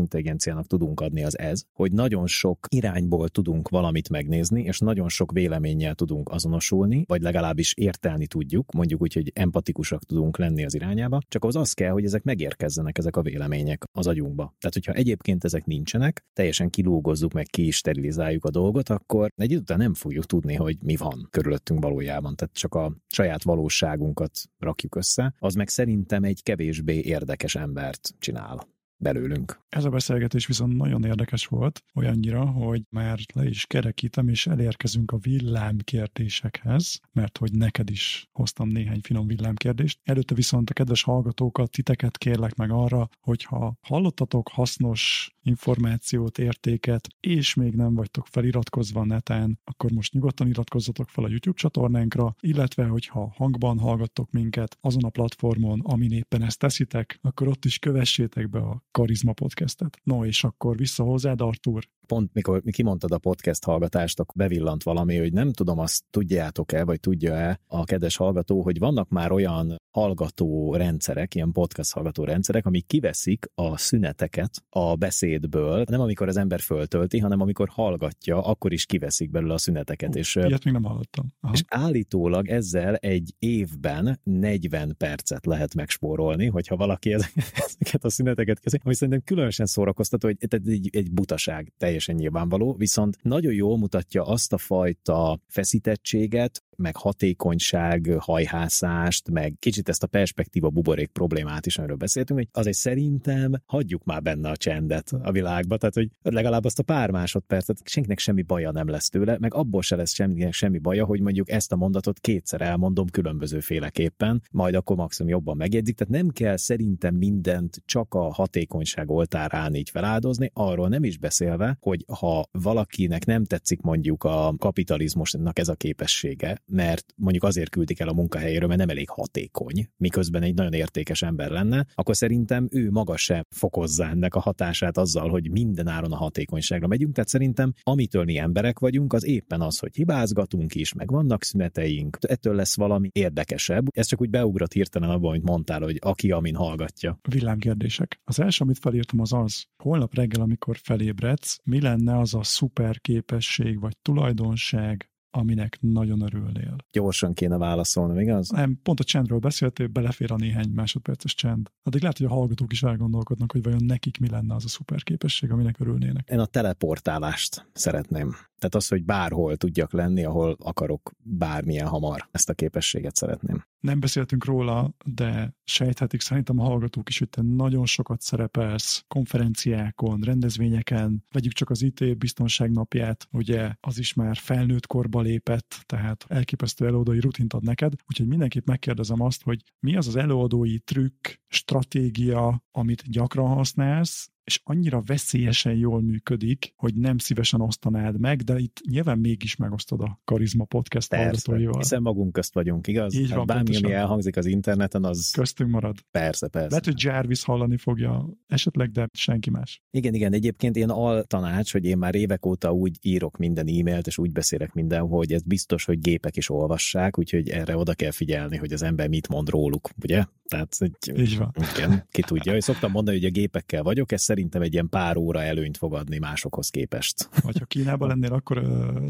intelligenciának tudunk adni, az ez, hogy nagyon sok irányból tudunk valamit megnézni, és nagyon sok véleménnyel tudunk azonosulni, vagy legalábbis értelni tudjuk, mondjuk úgy, hogy empatikusak tudunk lenni az irányába, csak az az kell, hogy ezek megérkezzenek, ezek a vélemények az agyunkba. Tehát, hogyha egyébként ezek nincsenek, teljesen kilúgozzuk meg, ki is sterilizáljuk a dolgot, akkor egy idő után nem fogjuk tudni, hogy mi van körülöttünk valójában. Tehát csak a saját valóságunkat rakjuk össze, az meg szerintem egy kevésbé érdekes embert csinál belőlünk. Ez a beszélgetés viszont nagyon érdekes volt, olyannyira, hogy már le is kerekítem, és elérkezünk a villámkérdésekhez, mert hogy neked is hoztam néhány finom villámkérdést. Előtte viszont a kedves hallgatókat, titeket kérlek meg arra, hogyha hallottatok hasznos információt, értéket, és még nem vagytok feliratkozva neten, akkor most nyugodtan iratkozzatok fel a YouTube csatornánkra, illetve hogyha hangban hallgattok minket azon a platformon, amin éppen ezt teszitek, akkor ott is kövessétek be a Karizma podcastet. No, és akkor vissza hozzád, Artur. Pont mikor kimondtad a podcast hallgatást, akkor bevillant valami, hogy nem tudom, azt tudjátok-e, vagy tudja-e a kedves hallgató, hogy vannak már olyan hallgató rendszerek, ilyen podcast hallgató rendszerek, amik kiveszik a szüneteket a beszédből, nem amikor az ember föltölti, hanem amikor hallgatja, akkor is kiveszik belőle a szüneteket. Uh, és, ilyet még nem hallottam. Aha. És állítólag ezzel egy évben 40 percet lehet megspórolni, hogyha valaki ezeket a szüneteket kezdi, ami szerintem különösen szórakoztató, hogy ez egy, egy butaság, teljesen nyilvánvaló, viszont nagyon jól mutatja azt a fajta feszítettséget, meg hatékonyság, hajhászást, meg kicsit ezt a perspektíva buborék problémát is, amiről beszéltünk, hogy azért szerintem hagyjuk már benne a csendet a világba, tehát hogy legalább azt a pár másodpercet senkinek semmi baja nem lesz tőle, meg abból se lesz semminek semmi baja, hogy mondjuk ezt a mondatot kétszer elmondom különböző féleképpen, majd akkor maximum jobban megjegyzik, tehát nem kell szerintem mindent csak a hatékonyság oltárán így feláldozni, arról nem is beszélve, hogy ha valakinek nem tetszik mondjuk a kapitalizmusnak ez a képessége, mert mondjuk azért küldik el a munkahelyéről, mert nem elég hatékony, miközben egy nagyon értékes ember lenne, akkor szerintem ő maga sem fokozza ennek a hatását azzal, hogy minden áron a hatékonyságra megyünk. Tehát szerintem, amitől mi emberek vagyunk, az éppen az, hogy hibázgatunk is, meg vannak szüneteink, ettől lesz valami érdekesebb. Ez csak úgy beugrott hirtelen abban, amit mondtál, hogy aki amin hallgatja. Villámkérdések. Az első, amit felírtam, az az, holnap reggel, amikor felébredsz, mi lenne az a szuper képesség vagy tulajdonság, aminek nagyon örülnél. Gyorsan kéne válaszolni, igaz? Nem, pont a csendről beszéltél, belefér a néhány másodperces csend. Addig lehet, hogy a hallgatók is elgondolkodnak, hogy vajon nekik mi lenne az a szuper képesség, aminek örülnének. Én a teleportálást szeretném. Tehát az, hogy bárhol tudjak lenni, ahol akarok bármilyen hamar. Ezt a képességet szeretném. Nem beszéltünk róla, de sejthetik szerintem a hallgatók is, hogy te nagyon sokat szerepelsz konferenciákon, rendezvényeken, vegyük csak az IT biztonság napját, ugye az is már felnőtt korba lépett, tehát elképesztő előadói rutint ad neked, úgyhogy mindenképp megkérdezem azt, hogy mi az az előadói trükk, stratégia, amit gyakran használsz, és annyira veszélyesen jól működik, hogy nem szívesen osztanád meg, de itt nyilván mégis megosztod a Karizma Podcast Persze, hallgatóival. hiszen magunk közt vagyunk, igaz? Így hát van, Bármi, pontosan. ami elhangzik az interneten, az... Köztünk marad. Persze, persze. Lehet, hogy Jarvis hallani fogja esetleg, de senki más. Igen, igen, egyébként én al tanács, hogy én már évek óta úgy írok minden e-mailt, és úgy beszélek minden, hogy ez biztos, hogy gépek is olvassák, úgyhogy erre oda kell figyelni, hogy az ember mit mond róluk, ugye? Tehát, hogy, Így van. Igen, ki tudja. És szoktam mondani, hogy a gépekkel vagyok, ez szerintem egy ilyen pár óra előnyt fog adni másokhoz képest. Vagy ha Kínában lennél, akkor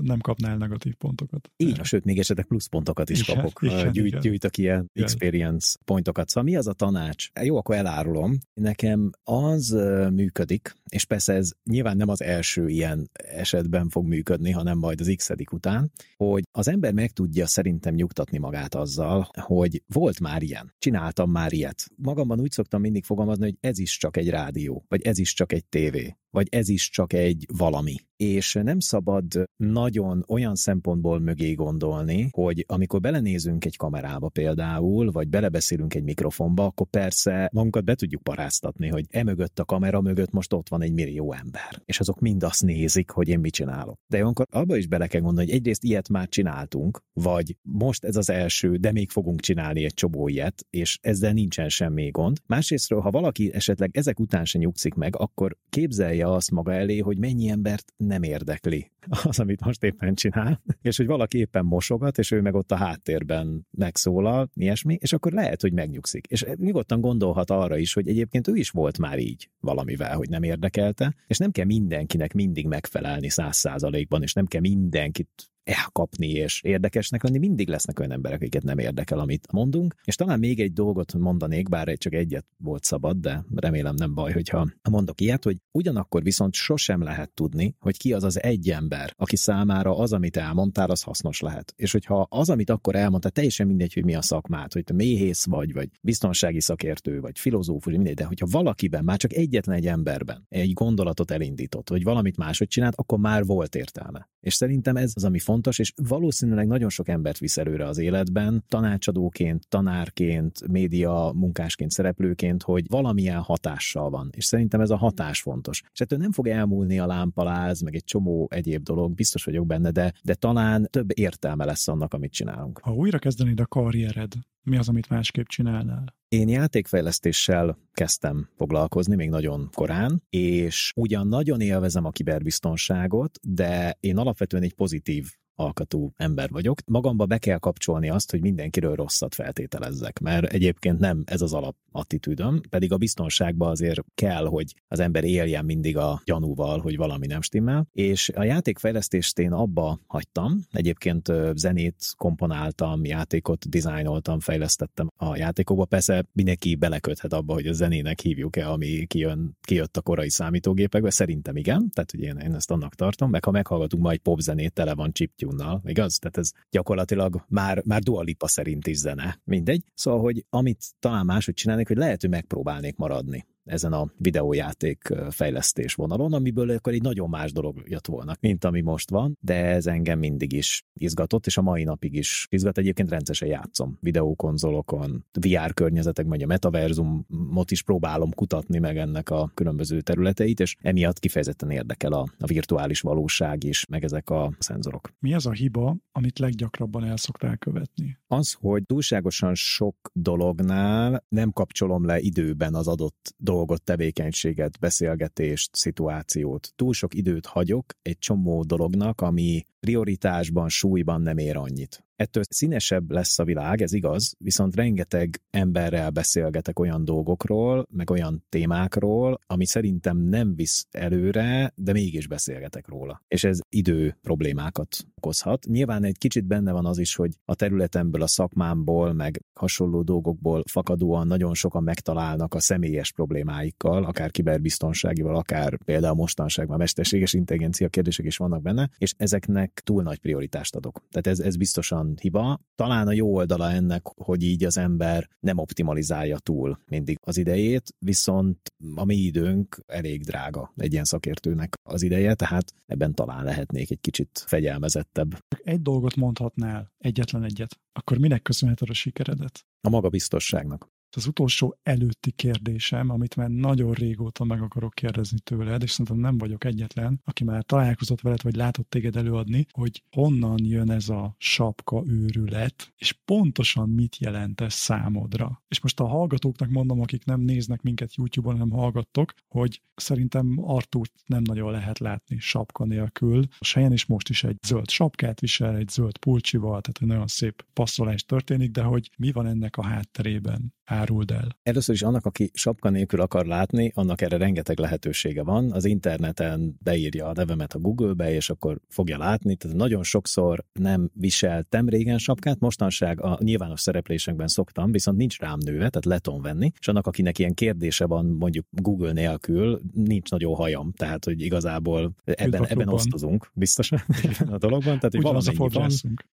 nem kapnál negatív pontokat. Így, sőt, még esetleg plusz pontokat is igen, kapok. Igen, Gyűjt, igen. Gyűjtök ilyen igen. experience pontokat. Szóval mi az a tanács? Jó, akkor elárulom. Nekem az működik, és persze ez nyilván nem az első ilyen esetben fog működni, hanem majd az x után, hogy az ember meg tudja szerintem nyugtatni magát azzal, hogy volt már ilyen, csináltam már ilyet. Magamban úgy szoktam mindig fogalmazni, hogy ez is csak egy rádió, vagy ez is csak egy tévé, vagy ez is csak egy valami. És nem szabad nagyon olyan szempontból mögé gondolni, hogy amikor belenézünk egy kamerába például, vagy belebeszélünk egy mikrofonba, akkor persze magunkat be tudjuk paráztatni, hogy emögött a kamera mögött most ott van egy millió ember. És azok mind azt nézik, hogy én mit csinálok. De olyankor abba is bele kell gondolni, hogy egyrészt ilyet már csináltunk, vagy most ez az első, de még fogunk csinálni egy csobó ilyet, és ezzel nincsen semmi gond. Másrésztről, ha valaki esetleg ezek után se nyugszik meg, akkor képzelje azt maga elé, hogy mennyi embert nem érdekli az, amit most éppen csinál, és hogy valaki éppen mosogat, és ő meg ott a háttérben megszólal, ilyesmi, és akkor lehet, hogy megnyugszik. És nyugodtan gondolhat arra is, hogy egyébként ő is volt már így valamivel, hogy nem érdekelte, és nem kell mindenkinek mindig megfelelni száz százalékban, és nem kell mindenkit elkapni és érdekesnek lenni, mindig lesznek olyan emberek, akiket nem érdekel, amit mondunk. És talán még egy dolgot mondanék, bár csak egyet volt szabad, de remélem nem baj, hogyha mondok ilyet, hogy ugyanakkor viszont sosem lehet tudni, hogy ki az az egy ember, aki számára az, amit elmondtál, az hasznos lehet. És hogyha az, amit akkor elmondtál, teljesen mindegy, hogy mi a szakmát, hogy te méhész vagy, vagy biztonsági szakértő, vagy filozófus, mindegy, de hogyha valakiben, már csak egyetlen egy emberben egy gondolatot elindított, vagy valamit máshogy csinált, akkor már volt értelme. És szerintem ez az, ami fontos, és valószínűleg nagyon sok embert visz előre az életben, tanácsadóként, tanárként, média munkásként, szereplőként, hogy valamilyen hatással van. És szerintem ez a hatás fontos. És ettől nem fog elmúlni a lámpaláz, meg egy csomó egyéb dolog, biztos vagyok benne, de, de talán több értelme lesz annak, amit csinálunk. Ha újra kezdenéd a karriered, Mi az, amit másképp csinálnál? Én játékfejlesztéssel kezdtem foglalkozni még nagyon korán, és ugyan nagyon élvezem a kiberbiztonságot, de én alapvetően egy pozitív alkatú ember vagyok. Magamba be kell kapcsolni azt, hogy mindenkiről rosszat feltételezzek, mert egyébként nem ez az alap attitűdöm, pedig a biztonságban azért kell, hogy az ember éljen mindig a gyanúval, hogy valami nem stimmel, és a játékfejlesztést én abba hagytam. Egyébként zenét komponáltam, játékot dizájnoltam, fejlesztettem a játékokba. Persze mindenki beleköthet abba, hogy a zenének hívjuk-e, ami kijön, kijött a korai számítógépekbe. Szerintem igen, tehát hogy én, én ezt annak tartom, meg ha meghallgatunk majd popzenét, tele van chiptune igaz? Tehát ez gyakorlatilag már, már dualipa szerint is zene. Mindegy. Szóval, hogy amit talán máshogy csinálni, hogy lehet, hogy megpróbálnék maradni ezen a videójáték fejlesztés vonalon, amiből akkor egy nagyon más dolog jött volna, mint ami most van, de ez engem mindig is izgatott, és a mai napig is izgat. Egyébként rendszeresen játszom videókonzolokon, VR környezetekben, vagy a metaverzumot is próbálom kutatni meg ennek a különböző területeit, és emiatt kifejezetten érdekel a, a virtuális valóság is, meg ezek a szenzorok. Mi az a hiba, amit leggyakrabban el szoktál követni? Az, hogy túlságosan sok dolognál nem kapcsolom le időben az adott dolgot, dolgot, tevékenységet, beszélgetést, szituációt. Túl sok időt hagyok egy csomó dolognak, ami prioritásban, súlyban nem ér annyit. Ettől színesebb lesz a világ, ez igaz, viszont rengeteg emberrel beszélgetek olyan dolgokról, meg olyan témákról, ami szerintem nem visz előre, de mégis beszélgetek róla. És ez idő problémákat okozhat. Nyilván egy kicsit benne van az is, hogy a területemből, a szakmámból, meg hasonló dolgokból fakadóan nagyon sokan megtalálnak a személyes problémáikkal, akár kiberbiztonságival, akár például mostanságban mesterséges intelligencia kérdések is vannak benne, és ezeknek túl nagy prioritást adok. Tehát ez, ez biztosan hiba. Talán a jó oldala ennek, hogy így az ember nem optimalizálja túl mindig az idejét, viszont a mi időnk elég drága egy ilyen szakértőnek az ideje, tehát ebben talán lehetnék egy kicsit fegyelmezettebb. Egy dolgot mondhatnál, egyetlen egyet, akkor minek köszönheted a sikeredet? A magabiztosságnak az utolsó előtti kérdésem, amit már nagyon régóta meg akarok kérdezni tőled, és szerintem nem vagyok egyetlen, aki már találkozott veled, vagy látott téged előadni, hogy honnan jön ez a sapka őrület, és pontosan mit jelent ez számodra. És most a hallgatóknak mondom, akik nem néznek minket YouTube-on, hanem hallgattok, hogy szerintem Artúrt nem nagyon lehet látni sapka nélkül. A Sejen is most is egy zöld sapkát visel, egy zöld pulcsival, tehát egy nagyon szép passzolás történik, de hogy mi van ennek a hátterében? Áruld el? Először is annak, aki sapka nélkül akar látni, annak erre rengeteg lehetősége van. Az interneten beírja a nevemet a Google-be, és akkor fogja látni. Tehát nagyon sokszor nem viseltem régen sapkát, mostanság a nyilvános szereplésekben szoktam, viszont nincs rám nőve, tehát leton venni, és annak, akinek ilyen kérdése van mondjuk Google nélkül, nincs nagyon hajam, tehát hogy igazából ebben, ebben osztozunk biztosan a dologban, tehát hogy valamennyi van.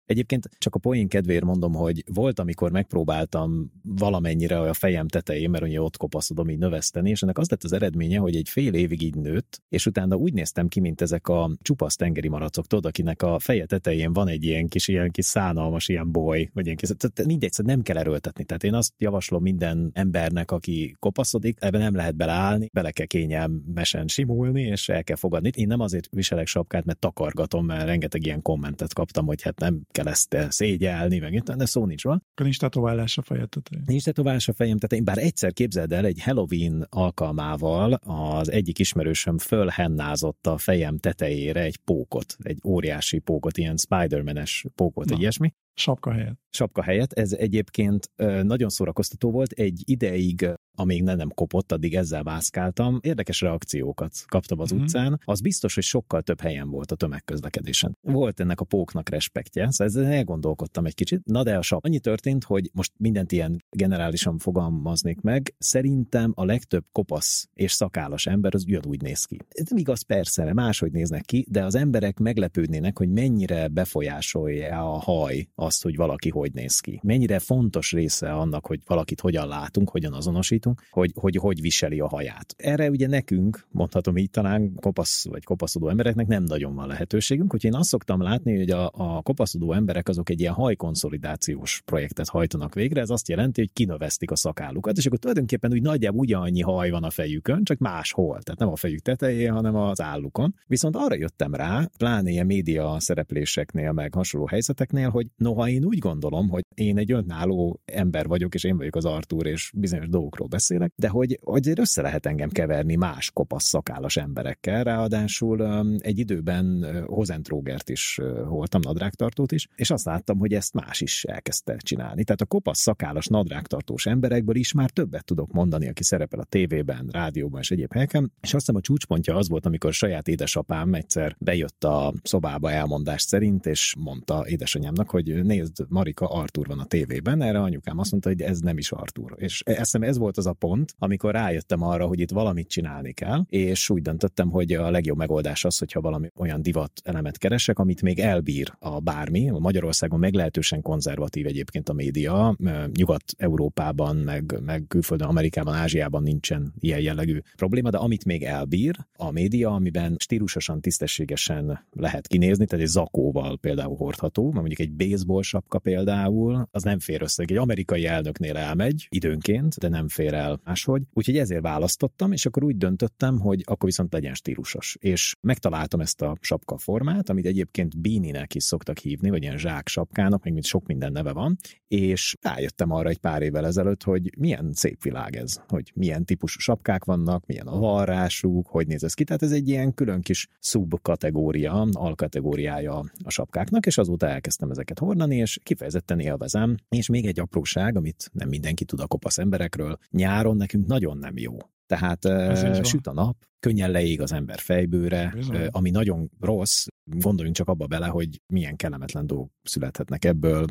Egyébként csak a poén kedvéért mondom, hogy volt, amikor megpróbáltam valamennyire a fejem tetején, mert ugye ott kopaszodom így növeszteni, és ennek az lett az eredménye, hogy egy fél évig így nőtt, és utána úgy néztem ki, mint ezek a csupasz tengeri maracok, tudod, akinek a feje tetején van egy ilyen kis, ilyen kis szánalmas ilyen boly, vagy ilyen kis, tehát mindegy, szóval nem kell erőltetni. Tehát én azt javaslom minden embernek, aki kopaszodik, ebben nem lehet beleállni, bele kell kényelmesen simulni, és el kell fogadni. Én nem azért viselek sapkát, mert takargatom, mert rengeteg ilyen kommentet kaptam, hogy hát nem kell ezt szégyelni, meg itt, de szó nincs van. Nincs tetoválás a fejed tetején. Nincs tetoválás a fejem tetején, bár egyszer képzeld el, egy Halloween alkalmával az egyik ismerősöm fölhennázott a fejem tetejére egy pókot, egy óriási pókot, ilyen Spider-Man-es pókot, egy ilyesmi. Sapka helyett. Sapka helyett. Ez egyébként nagyon szórakoztató volt. Egy ideig amíg ne nem kopott, addig ezzel mászkáltam. Érdekes reakciókat kaptam az mm-hmm. utcán. Az biztos, hogy sokkal több helyen volt a tömegközlekedésen. Volt ennek a póknak respektje, szóval ezzel elgondolkodtam egy kicsit. Na de a sap. Annyi történt, hogy most mindent ilyen generálisan fogalmaznék meg. Szerintem a legtöbb kopasz és szakálas ember az ugyanúgy néz ki. Ez nem igaz persze, máshogy néznek ki, de az emberek meglepődnének, hogy mennyire befolyásolja a haj azt, hogy valaki hogy néz ki. Mennyire fontos része annak, hogy valakit hogyan látunk, hogyan azonosítunk, rajtunk, hogy, hogy hogy viseli a haját. Erre ugye nekünk, mondhatom így talán kopasz vagy kopaszodó embereknek nem nagyon van lehetőségünk, hogy én azt szoktam látni, hogy a, a kopaszodó emberek azok egy ilyen hajkonszolidációs projektet hajtanak végre, ez azt jelenti, hogy kinövesztik a szakállukat, és akkor tulajdonképpen úgy nagyjából ugyanannyi haj van a fejükön, csak máshol, tehát nem a fejük tetején, hanem az állukon. Viszont arra jöttem rá, pláne ilyen média szerepléseknél, meg hasonló helyzeteknél, hogy no, Noha én úgy gondolom, hogy én egy önálló ember vagyok, és én vagyok az Artúr, és bizonyos dolgokról beszélek, de hogy, hogy össze lehet engem keverni más kopasz szakállas emberekkel, ráadásul egy időben Hozentrógert is voltam, nadrágtartót is, és azt láttam, hogy ezt más is elkezdte csinálni. Tehát a kopasz szakállas nadrágtartós emberekből is már többet tudok mondani, aki szerepel a tévében, rádióban és egyéb helyeken, és azt hiszem a csúcspontja az volt, amikor saját édesapám egyszer bejött a szobába elmondás szerint, és mondta édesanyámnak, hogy nézd, Marika, Artur van a tévében, erre anyukám azt mondta, hogy ez nem is Artur. És eszem ez volt az a pont, amikor rájöttem arra, hogy itt valamit csinálni kell, és úgy döntöttem, hogy a legjobb megoldás az, hogyha valami olyan divat elemet keresek, amit még elbír a bármi. Magyarországon meglehetősen konzervatív egyébként a média, Nyugat-Európában, meg, meg külföldön, Amerikában, Ázsiában nincsen ilyen jellegű probléma, de amit még elbír a média, amiben stílusosan, tisztességesen lehet kinézni, tehát egy zakóval például hordható, mondjuk egy baseball sapka például, az nem fér össze. Egy amerikai elnöknél elmegy időnként, de nem fér el máshogy. Úgyhogy ezért választottam, és akkor úgy döntöttem, hogy akkor viszont legyen stílusos. És megtaláltam ezt a sapka formát, amit egyébként bíninek is szoktak hívni, vagy ilyen zsák sapkának, meg mint sok minden neve van, és rájöttem arra egy pár évvel ezelőtt, hogy milyen szép világ ez, hogy milyen típusú sapkák vannak, milyen a varrásuk, hogy néz ez ki. Tehát ez egy ilyen külön kis szubkategória, alkategóriája a sapkáknak, és azóta elkezdtem ezeket hordani, és kifejezetten élvezem. És még egy apróság, amit nem mindenki tud a kopasz emberekről, nyáron nekünk nagyon nem jó. Tehát uh, süt a nap, könnyen leég az ember fejbőre, Bizony. ami nagyon rossz, gondoljunk csak abba bele, hogy milyen kellemetlen dolgok születhetnek ebből,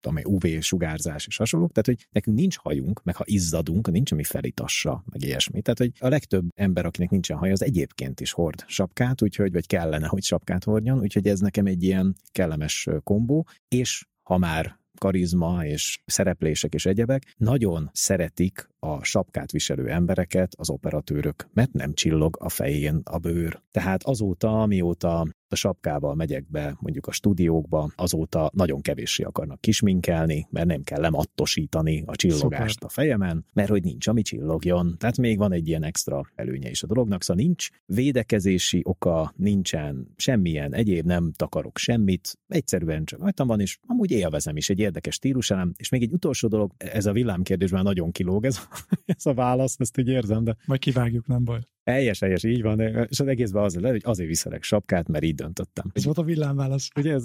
amely UV-sugárzás és hasonlók, tehát hogy nekünk nincs hajunk, meg ha izzadunk, nincs ami felitassa, meg ilyesmi. Tehát, hogy a legtöbb ember, akinek nincsen haja, az egyébként is hord sapkát, úgyhogy, vagy kellene, hogy sapkát hordjon, úgyhogy ez nekem egy ilyen kellemes kombó, és ha már karizma és szereplések és egyebek, nagyon szeretik a sapkát viselő embereket az operatőrök, mert nem csillog a fején a bőr. Tehát azóta, amióta a sapkával megyek be mondjuk a stúdiókba, azóta nagyon kevéssé akarnak kisminkelni, mert nem kell lemattosítani a csillogást Szuper. a fejemen, mert hogy nincs, ami csillogjon. Tehát még van egy ilyen extra előnye is a dolognak, szóval nincs védekezési oka, nincsen semmilyen egyéb, nem takarok semmit, egyszerűen csak rajtam van, és amúgy élvezem is egy érdekes stíluselem, és még egy utolsó dolog, ez a villámkérdés már nagyon kilóg ez, ez a válasz, ezt így érzem, de... Majd kivágjuk, nem baj. Helyes, helyes, így van, és az egészben az lehet, hogy azért viselek sapkát, mert így döntöttem. Ez volt a villámválasz. Ugye ez?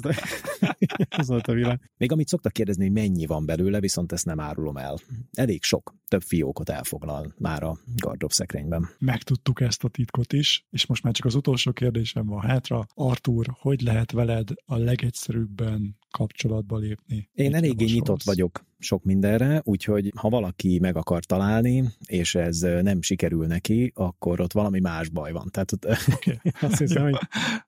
ez volt a villám. Még amit szoktak kérdezni, hogy mennyi van belőle, viszont ezt nem árulom el. Elég sok, több fiókot elfoglal már a gardrób szekrényben. Megtudtuk ezt a titkot is, és most már csak az utolsó kérdésem van hátra. Artur, hogy lehet veled a legegyszerűbben kapcsolatba lépni? Én eléggé nyitott vagyok sok mindenre, úgyhogy ha valaki meg akar találni, és ez nem sikerül neki, akkor ott valami más baj van. Tehát ott, okay. azt hiszem, hogy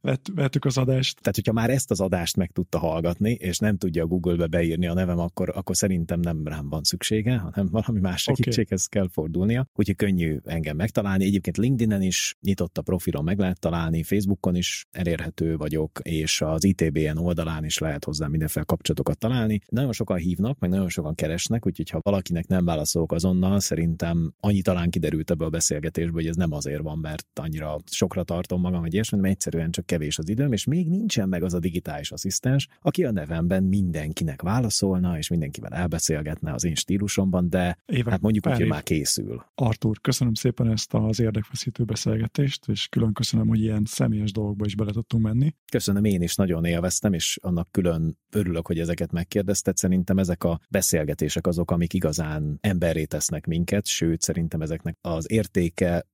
Vett, vettük az adást. Tehát, hogyha már ezt az adást meg tudta hallgatni, és nem tudja a Google-be beírni a nevem, akkor, akkor szerintem nem rám van szüksége, hanem valami más segítséghez okay. kell fordulnia. Úgyhogy könnyű engem megtalálni. Egyébként LinkedIn-en is nyitott a profilon meg lehet találni, Facebookon is elérhető vagyok, és az ITBN oldalán is lehet hozzá mindenféle kapcsolatokat találni. Nagyon sokan hívnak, meg nagyon sokan keresnek, úgyhogy ha valakinek nem válaszolok azonnal, szerintem annyi talán kiderült ebből a beszélgetésből, hogy ez nem azért van, mert annyira sokra tartom magam, vagy ilyesmi, mert egyszerűen csak kevés az időm, és még nincsen meg az a digitális asszisztens, aki a nevemben mindenkinek válaszolna, és mindenkivel elbeszélgetne az én stílusomban, de Évek, hát mondjuk úgy, hogy már készül. Artur, köszönöm szépen ezt az érdekfeszítő beszélgetést, és külön köszönöm, hogy ilyen személyes dolgokba is bele tudtunk menni. Köszönöm, én is nagyon élveztem, és annak külön örülök, hogy ezeket megkérdezted. Szerintem ezek a beszélgetések azok, amik igazán emberré tesznek minket, sőt, szerintem ezeknek az értéke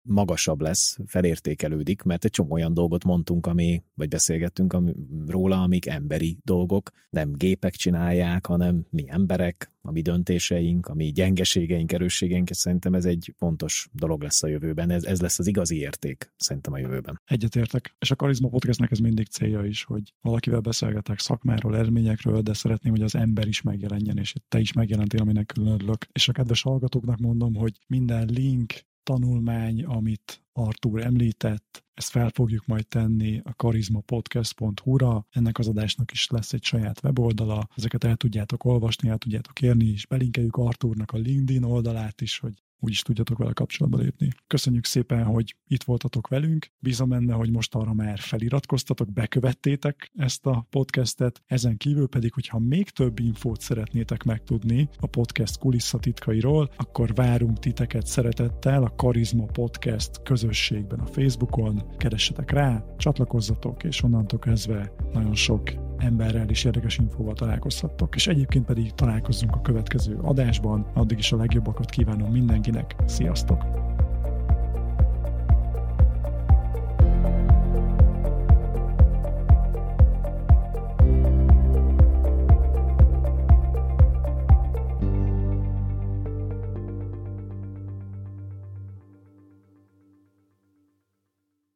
magasabb lesz, felértékelődik, mert egy csomó olyan dolgot mondtunk, ami, vagy beszélgettünk ami, róla, amik emberi dolgok, nem gépek csinálják, hanem mi emberek, a mi döntéseink, a mi gyengeségeink, erősségeink, és szerintem ez egy fontos dolog lesz a jövőben. Ez, ez lesz az igazi érték, szerintem a jövőben. Egyetértek. És a Karizma Podcastnek ez mindig célja is, hogy valakivel beszélgetek szakmáról, eredményekről, de szeretném, hogy az ember is megjelenjen, és te is megjelentél, aminek külön örülök. És a kedves hallgatóknak mondom, hogy minden link, tanulmány, amit Artur említett, ezt fel fogjuk majd tenni a karizmapodcast.hu-ra. Ennek az adásnak is lesz egy saját weboldala, ezeket el tudjátok olvasni, el tudjátok érni, és belinkeljük Arturnak a LinkedIn oldalát is, hogy úgyis tudjatok vele kapcsolatba lépni. Köszönjük szépen, hogy itt voltatok velünk. Bízom benne, hogy most arra már feliratkoztatok, bekövettétek ezt a podcastet. Ezen kívül pedig, hogyha még több infót szeretnétek megtudni a podcast kulisszatitkairól, akkor várunk titeket szeretettel a Karizma Podcast közösségben a Facebookon. Keressetek rá, csatlakozzatok, és onnantól kezdve nagyon sok emberrel is érdekes infóval találkozhattok. És egyébként pedig találkozzunk a következő adásban. Addig is a legjobbakat kívánom mindenkinek. Sziasztok!